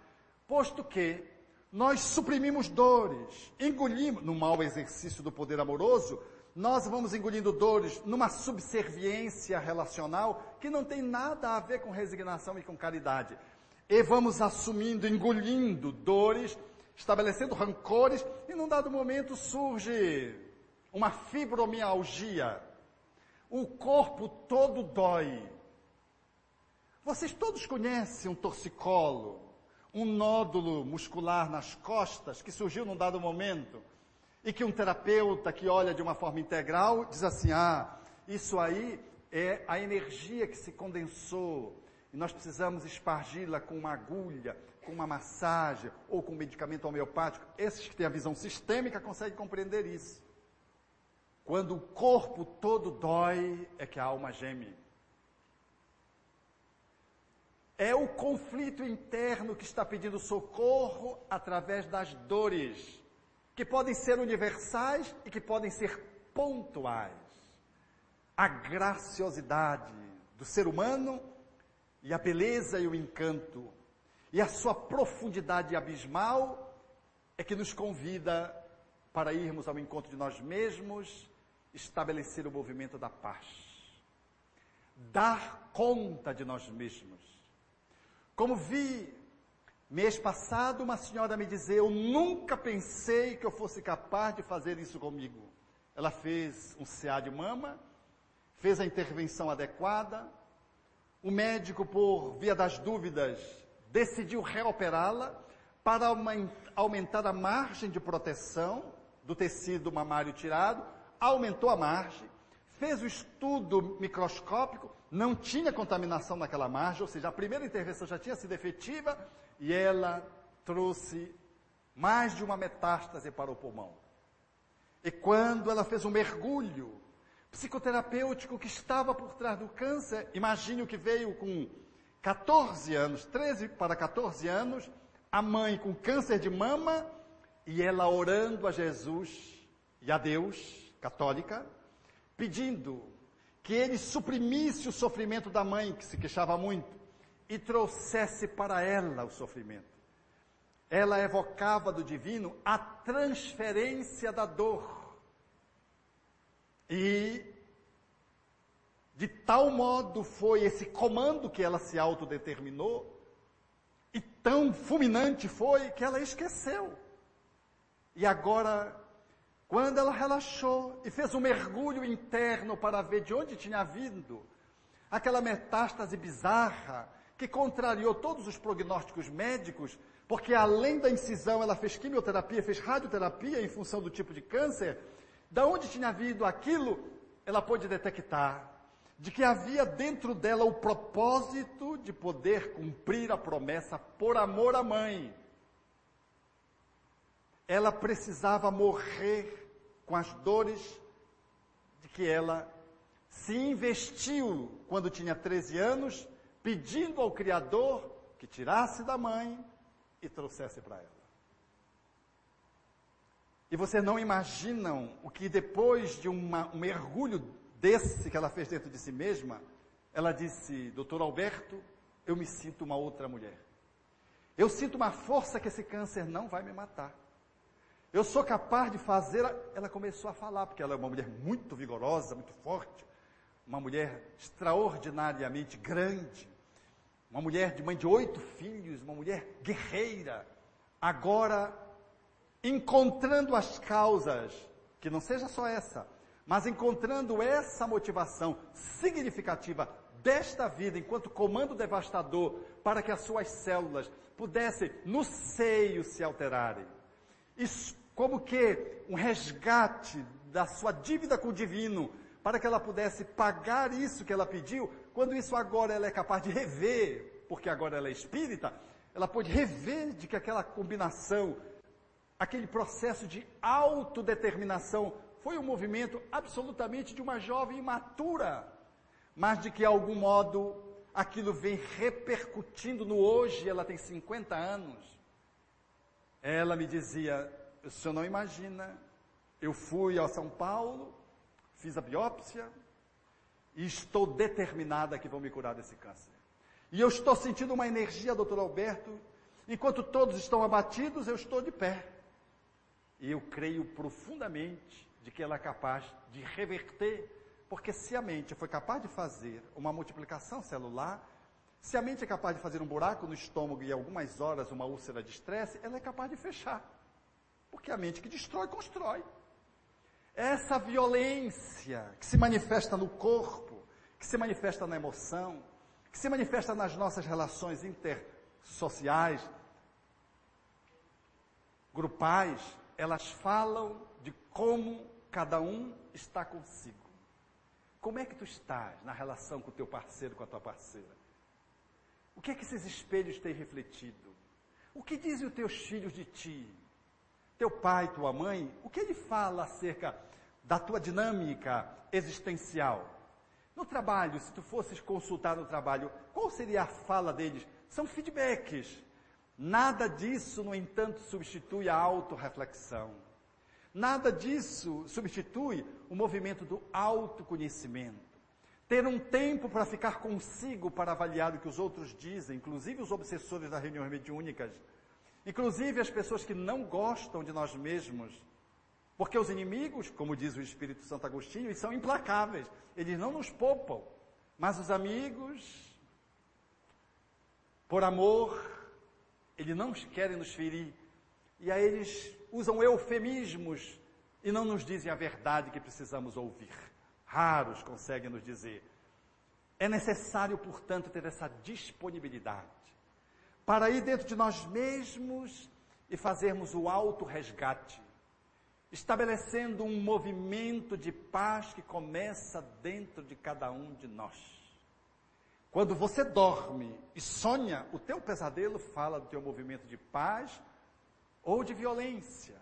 posto que nós suprimimos dores, engolimos, no mau exercício do poder amoroso, nós vamos engolindo dores numa subserviência relacional que não tem nada a ver com resignação e com caridade. E vamos assumindo, engolindo dores estabelecendo rancores, e num dado momento surge uma fibromialgia. O corpo todo dói. Vocês todos conhecem um torcicolo, um nódulo muscular nas costas que surgiu num dado momento e que um terapeuta que olha de uma forma integral diz assim: ah, isso aí é a energia que se condensou e nós precisamos espargi-la com uma agulha, com uma massagem ou com um medicamento homeopático, esses que têm a visão sistêmica conseguem compreender isso. Quando o corpo todo dói, é que a alma geme. É o conflito interno que está pedindo socorro através das dores, que podem ser universais e que podem ser pontuais. A graciosidade do ser humano e a beleza e o encanto e a sua profundidade abismal é que nos convida para irmos ao encontro de nós mesmos, estabelecer o movimento da paz, dar conta de nós mesmos. Como vi mês passado uma senhora me dizer, eu nunca pensei que eu fosse capaz de fazer isso comigo. Ela fez um CA de mama, fez a intervenção adequada, o médico, por via das dúvidas, decidiu reoperá-la para aumentar a margem de proteção do tecido mamário tirado, aumentou a margem, fez o estudo microscópico, não tinha contaminação naquela margem, ou seja, a primeira intervenção já tinha sido efetiva e ela trouxe mais de uma metástase para o pulmão. E quando ela fez um mergulho psicoterapêutico que estava por trás do câncer, imagine o que veio com 14 anos, 13 para 14 anos, a mãe com câncer de mama e ela orando a Jesus e a Deus, católica, pedindo que ele suprimisse o sofrimento da mãe, que se queixava muito, e trouxesse para ela o sofrimento. Ela evocava do divino a transferência da dor. E de tal modo foi esse comando que ela se autodeterminou, e tão fulminante foi que ela esqueceu. E agora, quando ela relaxou e fez um mergulho interno para ver de onde tinha vindo aquela metástase bizarra que contrariou todos os prognósticos médicos, porque além da incisão ela fez quimioterapia, fez radioterapia em função do tipo de câncer, da onde tinha vindo aquilo, ela pôde detectar de que havia dentro dela o propósito de poder cumprir a promessa por amor à mãe. Ela precisava morrer com as dores de que ela se investiu quando tinha 13 anos pedindo ao Criador que tirasse da mãe e trouxesse para ela. E vocês não imaginam o que depois de uma, um mergulho desse que ela fez dentro de si mesma, ela disse, doutor Alberto, eu me sinto uma outra mulher. Eu sinto uma força que esse câncer não vai me matar. Eu sou capaz de fazer. Ela começou a falar, porque ela é uma mulher muito vigorosa, muito forte, uma mulher extraordinariamente grande, uma mulher de mãe de oito filhos, uma mulher guerreira. Agora, encontrando as causas, que não seja só essa, mas encontrando essa motivação significativa desta vida enquanto comando devastador para que as suas células pudessem no seio se alterarem. Isso como que um resgate da sua dívida com o divino, para que ela pudesse pagar isso que ela pediu, quando isso agora ela é capaz de rever, porque agora ela é espírita, ela pode rever de que aquela combinação, aquele processo de autodeterminação foi um movimento absolutamente de uma jovem imatura, mas de que, de algum modo, aquilo vem repercutindo no hoje, ela tem 50 anos. Ela me dizia, o senhor não imagina, eu fui ao São Paulo, fiz a biópsia, e estou determinada que vão me curar desse câncer. E eu estou sentindo uma energia, doutor Alberto, enquanto todos estão abatidos, eu estou de pé. E eu creio profundamente de que ela é capaz de reverter porque se a mente foi capaz de fazer uma multiplicação celular, se a mente é capaz de fazer um buraco no estômago e algumas horas uma úlcera de estresse, ela é capaz de fechar. Porque a mente que destrói, constrói. Essa violência que se manifesta no corpo, que se manifesta na emoção, que se manifesta nas nossas relações intersociais, grupais, elas falam de como cada um está consigo. Como é que tu estás na relação com o teu parceiro, com a tua parceira? O que é que esses espelhos têm refletido? O que dizem os teus filhos de ti? Teu pai, tua mãe, o que ele fala acerca da tua dinâmica existencial? No trabalho, se tu fosses consultar no trabalho, qual seria a fala deles? São feedbacks. Nada disso, no entanto, substitui a autorreflexão. Nada disso substitui o movimento do autoconhecimento. Ter um tempo para ficar consigo para avaliar o que os outros dizem, inclusive os obsessores das reuniões mediúnicas, inclusive as pessoas que não gostam de nós mesmos. Porque os inimigos, como diz o Espírito Santo Agostinho, são implacáveis. Eles não nos poupam. Mas os amigos, por amor, eles não querem nos ferir. E aí eles usam eufemismos e não nos dizem a verdade que precisamos ouvir. Raros conseguem nos dizer. É necessário, portanto, ter essa disponibilidade para ir dentro de nós mesmos e fazermos o auto-resgate, estabelecendo um movimento de paz que começa dentro de cada um de nós. Quando você dorme e sonha, o teu pesadelo fala do teu movimento de paz ou de violência.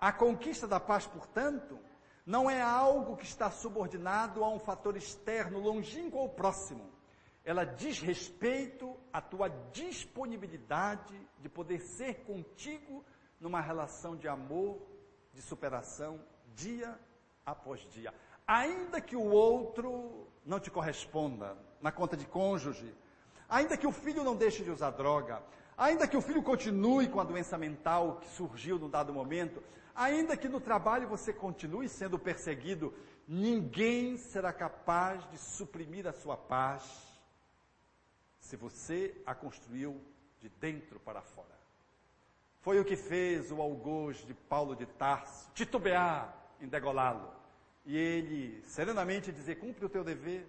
A conquista da paz, portanto, não é algo que está subordinado a um fator externo, longínquo ou próximo. Ela diz respeito à tua disponibilidade de poder ser contigo numa relação de amor, de superação, dia após dia. Ainda que o outro não te corresponda na conta de cônjuge, ainda que o filho não deixe de usar droga, Ainda que o filho continue com a doença mental que surgiu no dado momento, ainda que no trabalho você continue sendo perseguido, ninguém será capaz de suprimir a sua paz se você a construiu de dentro para fora. Foi o que fez o algoz de Paulo de Tarso titubear em degolá-lo. E ele serenamente dizer: cumpre o teu dever.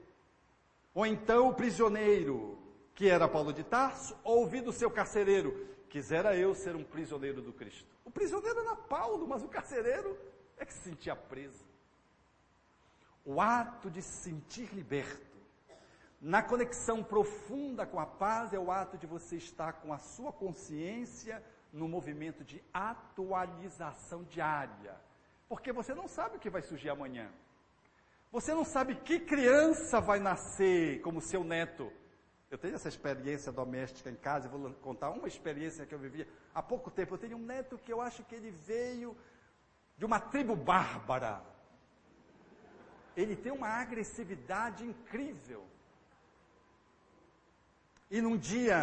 Ou então o prisioneiro que era Paulo de Tarso, ouvi do seu carcereiro, quisera eu ser um prisioneiro do Cristo. O prisioneiro era Paulo, mas o carcereiro é que se sentia preso. O ato de se sentir liberto, na conexão profunda com a paz, é o ato de você estar com a sua consciência no movimento de atualização diária. Porque você não sabe o que vai surgir amanhã. Você não sabe que criança vai nascer como seu neto Eu tenho essa experiência doméstica em casa, vou contar uma experiência que eu vivi há pouco tempo. Eu tenho um neto que eu acho que ele veio de uma tribo bárbara. Ele tem uma agressividade incrível. E num dia,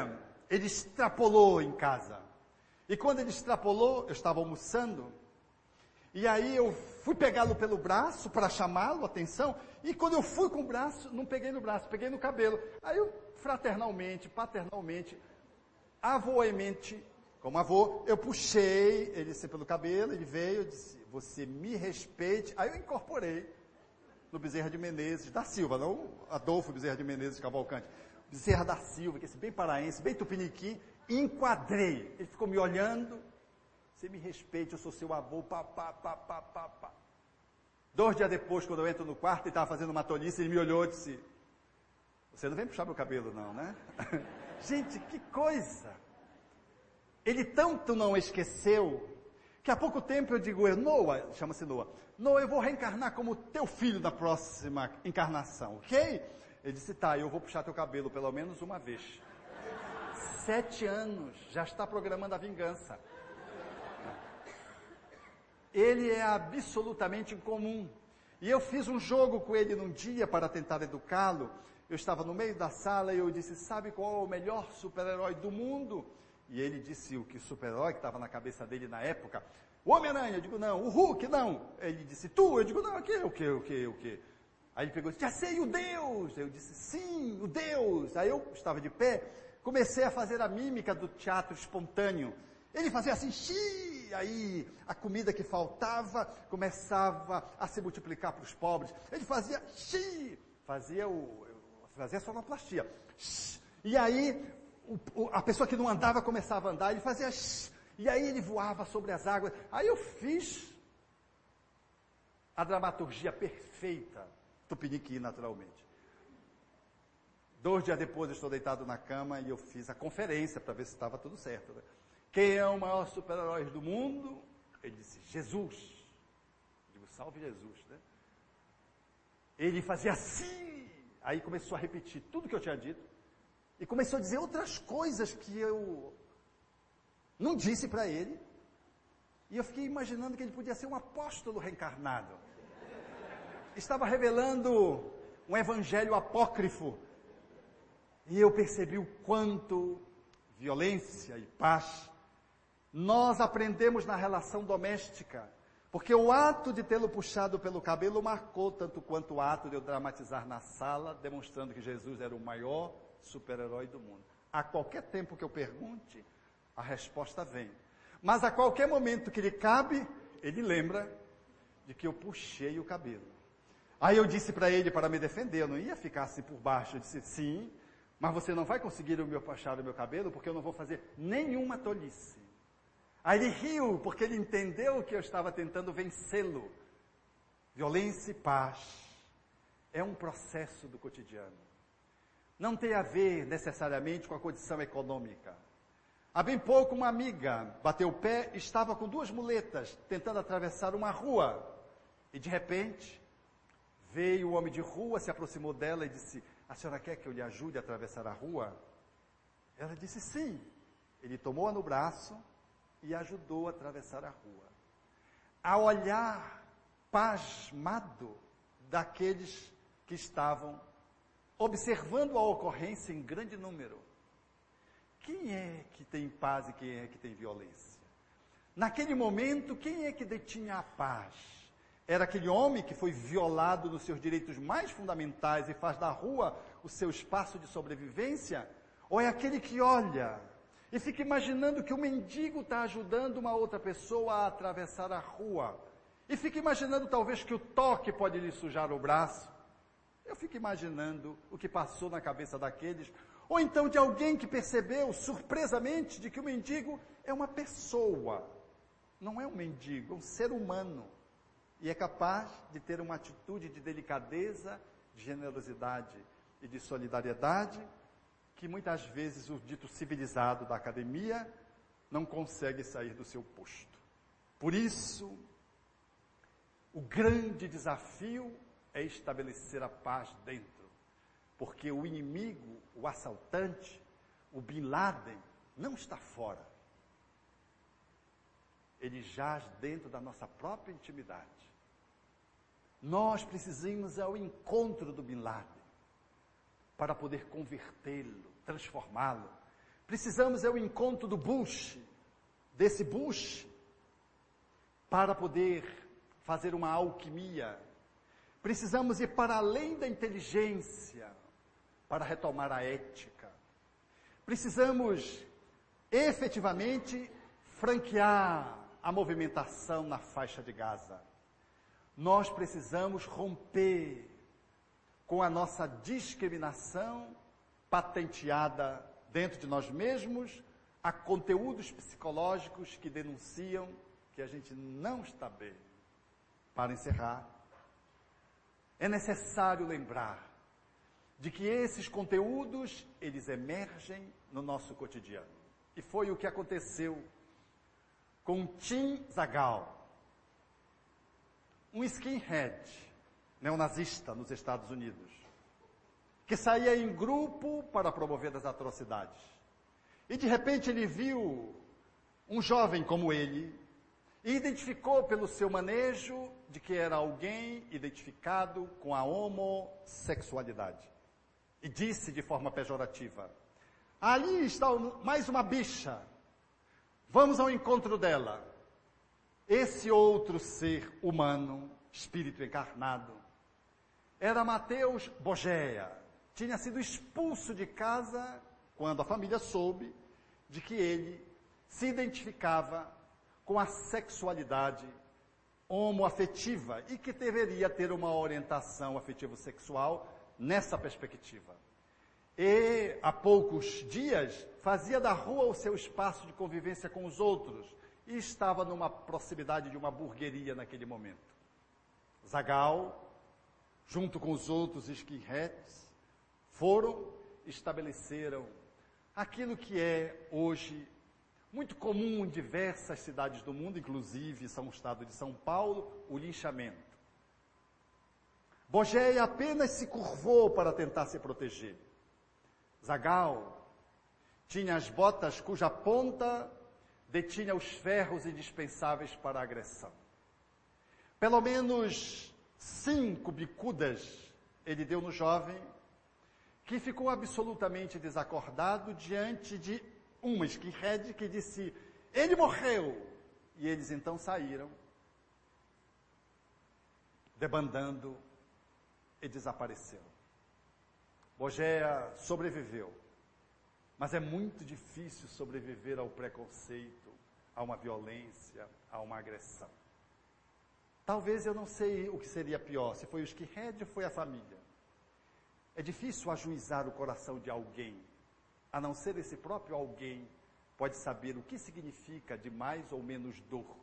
ele extrapolou em casa. E quando ele extrapolou, eu estava almoçando, e aí eu fui pegá-lo pelo braço para chamá-lo, atenção, e quando eu fui com o braço, não peguei no braço, peguei no cabelo. Aí eu, fraternalmente, paternalmente, avôemente, como avô, eu puxei ele assim, pelo cabelo, ele veio, disse, você me respeite. Aí eu incorporei no Bezerra de Menezes, da Silva, não Adolfo Bezerra de Menezes Cavalcante. Bezerra da Silva, que é bem paraense, bem tupiniquim, enquadrei. Ele ficou me olhando, você me respeite, eu sou seu avô, pá, pá, pá, pá, pá, pá. Dois dias depois, quando eu entro no quarto e estava fazendo uma tolice, ele me olhou e disse, você não vem puxar meu cabelo não, né? Gente, que coisa! Ele tanto não esqueceu, que há pouco tempo eu digo, Noah, chama-se Noah, Noah, eu vou reencarnar como teu filho na próxima encarnação, ok? Ele disse, tá, eu vou puxar teu cabelo pelo menos uma vez. Sete anos, já está programando a vingança. Ele é absolutamente incomum. E eu fiz um jogo com ele num dia para tentar educá-lo. Eu estava no meio da sala e eu disse, sabe qual é o melhor super-herói do mundo? E ele disse o que super-herói que estava na cabeça dele na época. O Homem-Aranha, eu digo não. O Hulk, não. Ele disse, tu? Eu digo não, o que, o que, o que, o que? Aí ele pegou e disse, já sei, o Deus. Eu disse, sim, o Deus. Aí eu estava de pé, comecei a fazer a mímica do teatro espontâneo. Ele fazia assim, xiii, aí a comida que faltava começava a se multiplicar para os pobres. Ele fazia xiii, fazia o, fazia a sonoplastia. E aí o, o, a pessoa que não andava começava a andar, ele fazia e aí ele voava sobre as águas. Aí eu fiz a dramaturgia perfeita Tupiniquim, naturalmente. Dois dias depois eu estou deitado na cama e eu fiz a conferência para ver se estava tudo certo. Né? Quem é o maior super-herói do mundo? Ele disse, Jesus. Eu digo, salve Jesus, né? Ele fazia assim. Aí começou a repetir tudo que eu tinha dito. E começou a dizer outras coisas que eu não disse para ele. E eu fiquei imaginando que ele podia ser um apóstolo reencarnado estava revelando um evangelho apócrifo. E eu percebi o quanto violência e paz nós aprendemos na relação doméstica. Porque o ato de tê-lo puxado pelo cabelo marcou tanto quanto o ato de eu dramatizar na sala, demonstrando que Jesus era o maior super-herói do mundo. A qualquer tempo que eu pergunte, a resposta vem. Mas a qualquer momento que lhe cabe, ele lembra de que eu puxei o cabelo. Aí eu disse para ele para me defender, eu não ia ficar assim por baixo. Eu disse, sim, mas você não vai conseguir o meu puxar o meu cabelo porque eu não vou fazer nenhuma tolice. Aí ele riu porque ele entendeu que eu estava tentando vencê-lo. Violência e paz é um processo do cotidiano. Não tem a ver necessariamente com a condição econômica. Há bem pouco uma amiga bateu o pé, estava com duas muletas tentando atravessar uma rua e de repente Veio o homem de rua, se aproximou dela e disse: A senhora quer que eu lhe ajude a atravessar a rua? Ela disse: Sim. Ele tomou-a no braço e ajudou a atravessar a rua. A olhar pasmado daqueles que estavam observando a ocorrência em grande número. Quem é que tem paz e quem é que tem violência? Naquele momento, quem é que detinha a paz? Era aquele homem que foi violado nos seus direitos mais fundamentais e faz da rua o seu espaço de sobrevivência? Ou é aquele que olha e fica imaginando que o mendigo está ajudando uma outra pessoa a atravessar a rua? E fica imaginando talvez que o toque pode lhe sujar o braço? Eu fico imaginando o que passou na cabeça daqueles, ou então de alguém que percebeu surpresamente de que o mendigo é uma pessoa, não é um mendigo, é um ser humano e é capaz de ter uma atitude de delicadeza, de generosidade e de solidariedade que muitas vezes o dito civilizado da academia não consegue sair do seu posto. Por isso, o grande desafio é estabelecer a paz dentro. porque o inimigo, o assaltante, o Bin Laden, não está fora. Ele jaz dentro da nossa própria intimidade. Nós precisamos ao encontro do Bin Laden para poder convertê-lo, transformá-lo. Precisamos ao encontro do Bush, desse Bush, para poder fazer uma alquimia. Precisamos ir para além da inteligência para retomar a ética. Precisamos efetivamente franquear a movimentação na faixa de Gaza. Nós precisamos romper com a nossa discriminação patenteada dentro de nós mesmos a conteúdos psicológicos que denunciam que a gente não está bem. Para encerrar, é necessário lembrar de que esses conteúdos, eles emergem no nosso cotidiano. E foi o que aconteceu com Tim Zagal, um skinhead neonazista nos Estados Unidos, que saía em grupo para promover as atrocidades. E de repente ele viu um jovem como ele, e identificou pelo seu manejo de que era alguém identificado com a homossexualidade. E disse de forma pejorativa: Ali está mais uma bicha. Vamos ao encontro dela. Esse outro ser humano, espírito encarnado, era Mateus Bogéia. Tinha sido expulso de casa quando a família soube de que ele se identificava com a sexualidade homoafetiva e que deveria ter uma orientação afetivo-sexual nessa perspectiva. E há poucos dias fazia da rua o seu espaço de convivência com os outros e estava numa proximidade de uma burgueria naquele momento. Zagal, junto com os outros skinheads, foram, estabeleceram aquilo que é hoje muito comum em diversas cidades do mundo, inclusive São Estado de São Paulo, o linchamento. Bogeia apenas se curvou para tentar se proteger. Zagal tinha as botas cuja ponta detinha os ferros indispensáveis para a agressão. Pelo menos cinco bicudas ele deu no jovem, que ficou absolutamente desacordado diante de uma skinhead que disse, ele morreu. E eles então saíram, debandando e desapareceram. Bogéia sobreviveu, mas é muito difícil sobreviver ao preconceito, a uma violência, a uma agressão. Talvez eu não sei o que seria pior, se foi o skinhead ou foi a família. É difícil ajuizar o coração de alguém a não ser esse próprio alguém, pode saber o que significa de mais ou menos dor.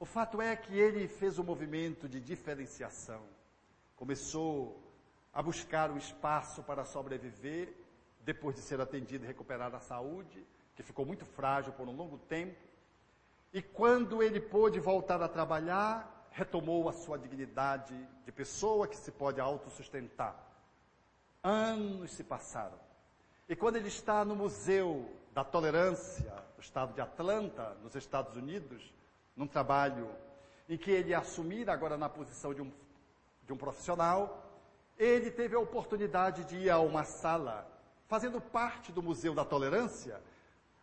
O fato é que ele fez um movimento de diferenciação, começou a buscar o espaço para sobreviver, depois de ser atendido e recuperar a saúde, que ficou muito frágil por um longo tempo, e quando ele pôde voltar a trabalhar, retomou a sua dignidade de pessoa que se pode autossustentar. Anos se passaram. E quando ele está no Museu da Tolerância do estado de Atlanta, nos Estados Unidos, num trabalho em que ele assumir agora na posição de um, de um profissional, ele teve a oportunidade de ir a uma sala, fazendo parte do Museu da Tolerância,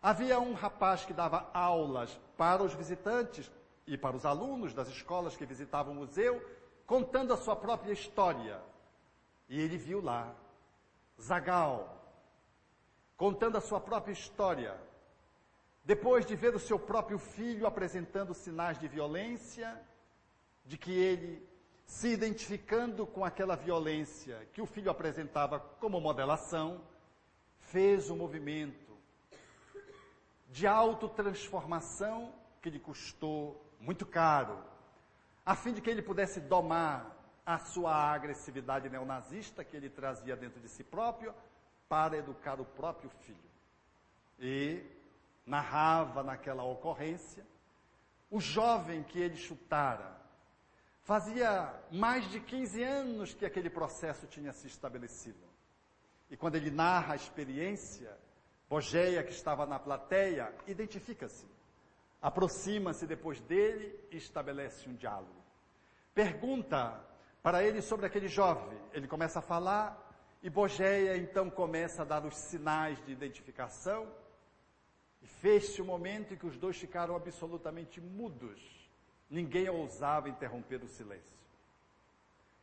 havia um rapaz que dava aulas para os visitantes e para os alunos das escolas que visitavam o museu, contando a sua própria história. E ele viu lá Zagal, contando a sua própria história, depois de ver o seu próprio filho apresentando sinais de violência, de que ele, se identificando com aquela violência que o filho apresentava como modelação, fez um movimento de autotransformação que lhe custou muito caro, a fim de que ele pudesse domar a sua agressividade neonazista que ele trazia dentro de si próprio, para educar o próprio filho. E narrava naquela ocorrência o jovem que ele chutara. Fazia mais de 15 anos que aquele processo tinha se estabelecido. E quando ele narra a experiência, Bogeia, que estava na plateia, identifica-se, aproxima-se depois dele e estabelece um diálogo. Pergunta para ele sobre aquele jovem. Ele começa a falar e Bogeia então começa a dar os sinais de identificação. E fez-se o momento em que os dois ficaram absolutamente mudos. Ninguém ousava interromper o silêncio.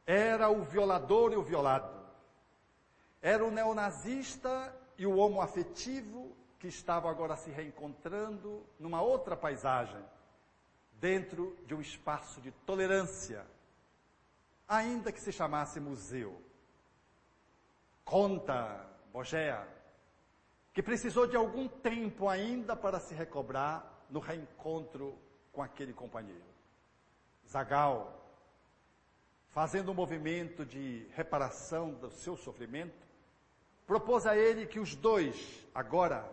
Era o violador e o violado. Era o neonazista e o homo afetivo que estavam agora se reencontrando numa outra paisagem, dentro de um espaço de tolerância, ainda que se chamasse museu. Conta Bogea que precisou de algum tempo ainda para se recobrar no reencontro com aquele companheiro. Zagal, fazendo um movimento de reparação do seu sofrimento, propôs a ele que os dois, agora,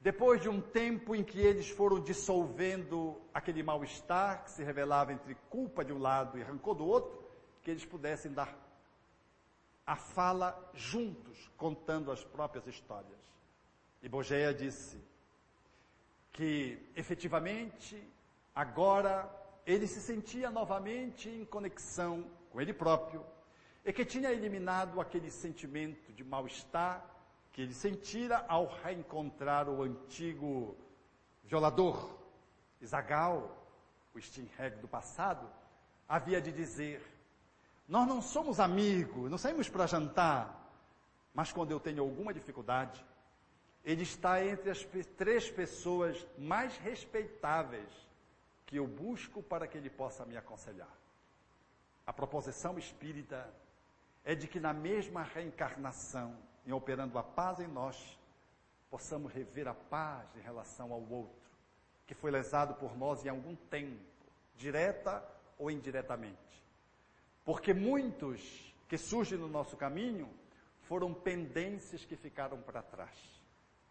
depois de um tempo em que eles foram dissolvendo aquele mal-estar que se revelava entre culpa de um lado e rancor do outro, que eles pudessem dar a fala juntos, contando as próprias histórias. E Bogeia disse que, efetivamente, agora ele se sentia novamente em conexão com ele próprio, e que tinha eliminado aquele sentimento de mal-estar que ele sentira ao reencontrar o antigo violador, Isagal, o Stinreg do passado, havia de dizer, nós não somos amigos, não saímos para jantar, mas quando eu tenho alguma dificuldade, ele está entre as três pessoas mais respeitáveis que eu busco para que ele possa me aconselhar. A proposição espírita é de que na mesma reencarnação, em operando a paz em nós, possamos rever a paz em relação ao outro, que foi lesado por nós em algum tempo, direta ou indiretamente. Porque muitos que surgem no nosso caminho foram pendências que ficaram para trás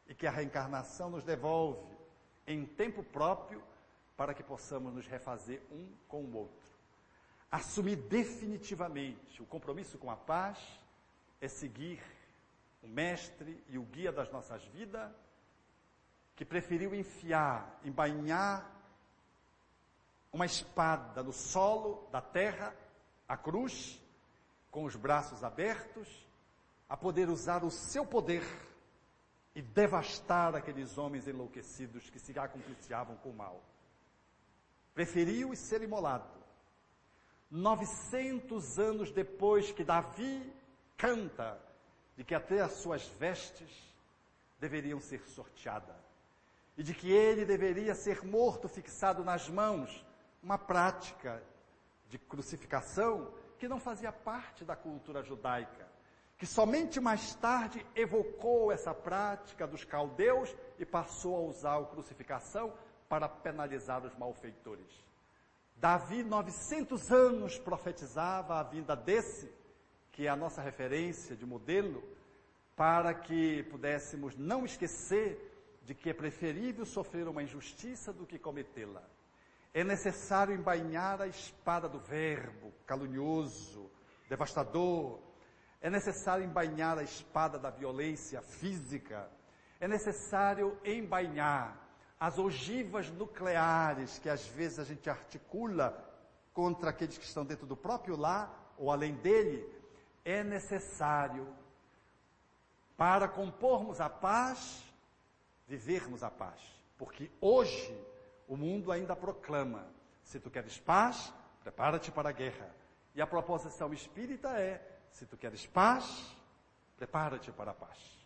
e que a reencarnação nos devolve em tempo próprio para que possamos nos refazer um com o outro assumir definitivamente o compromisso com a paz é seguir o mestre e o guia das nossas vidas, que preferiu enfiar, embainhar uma espada no solo da terra, a cruz, com os braços abertos, a poder usar o seu poder e devastar aqueles homens enlouquecidos que se acompliciavam com o mal. Preferiu ser imolado 900 anos depois que Davi canta de que até as suas vestes deveriam ser sorteadas e de que ele deveria ser morto fixado nas mãos, uma prática de crucificação que não fazia parte da cultura judaica, que somente mais tarde evocou essa prática dos caldeus e passou a usar a crucificação para penalizar os malfeitores. Davi, 900 anos, profetizava a vinda desse, que é a nossa referência de modelo, para que pudéssemos não esquecer de que é preferível sofrer uma injustiça do que cometê-la. É necessário embainhar a espada do verbo calunioso, devastador. É necessário embainhar a espada da violência física. É necessário embainhar as ogivas nucleares que às vezes a gente articula contra aqueles que estão dentro do próprio lar ou além dele, é necessário para compormos a paz, vivermos a paz. Porque hoje o mundo ainda proclama: se tu queres paz, prepara-te para a guerra. E a proposição espírita é: se tu queres paz, prepara-te para a paz.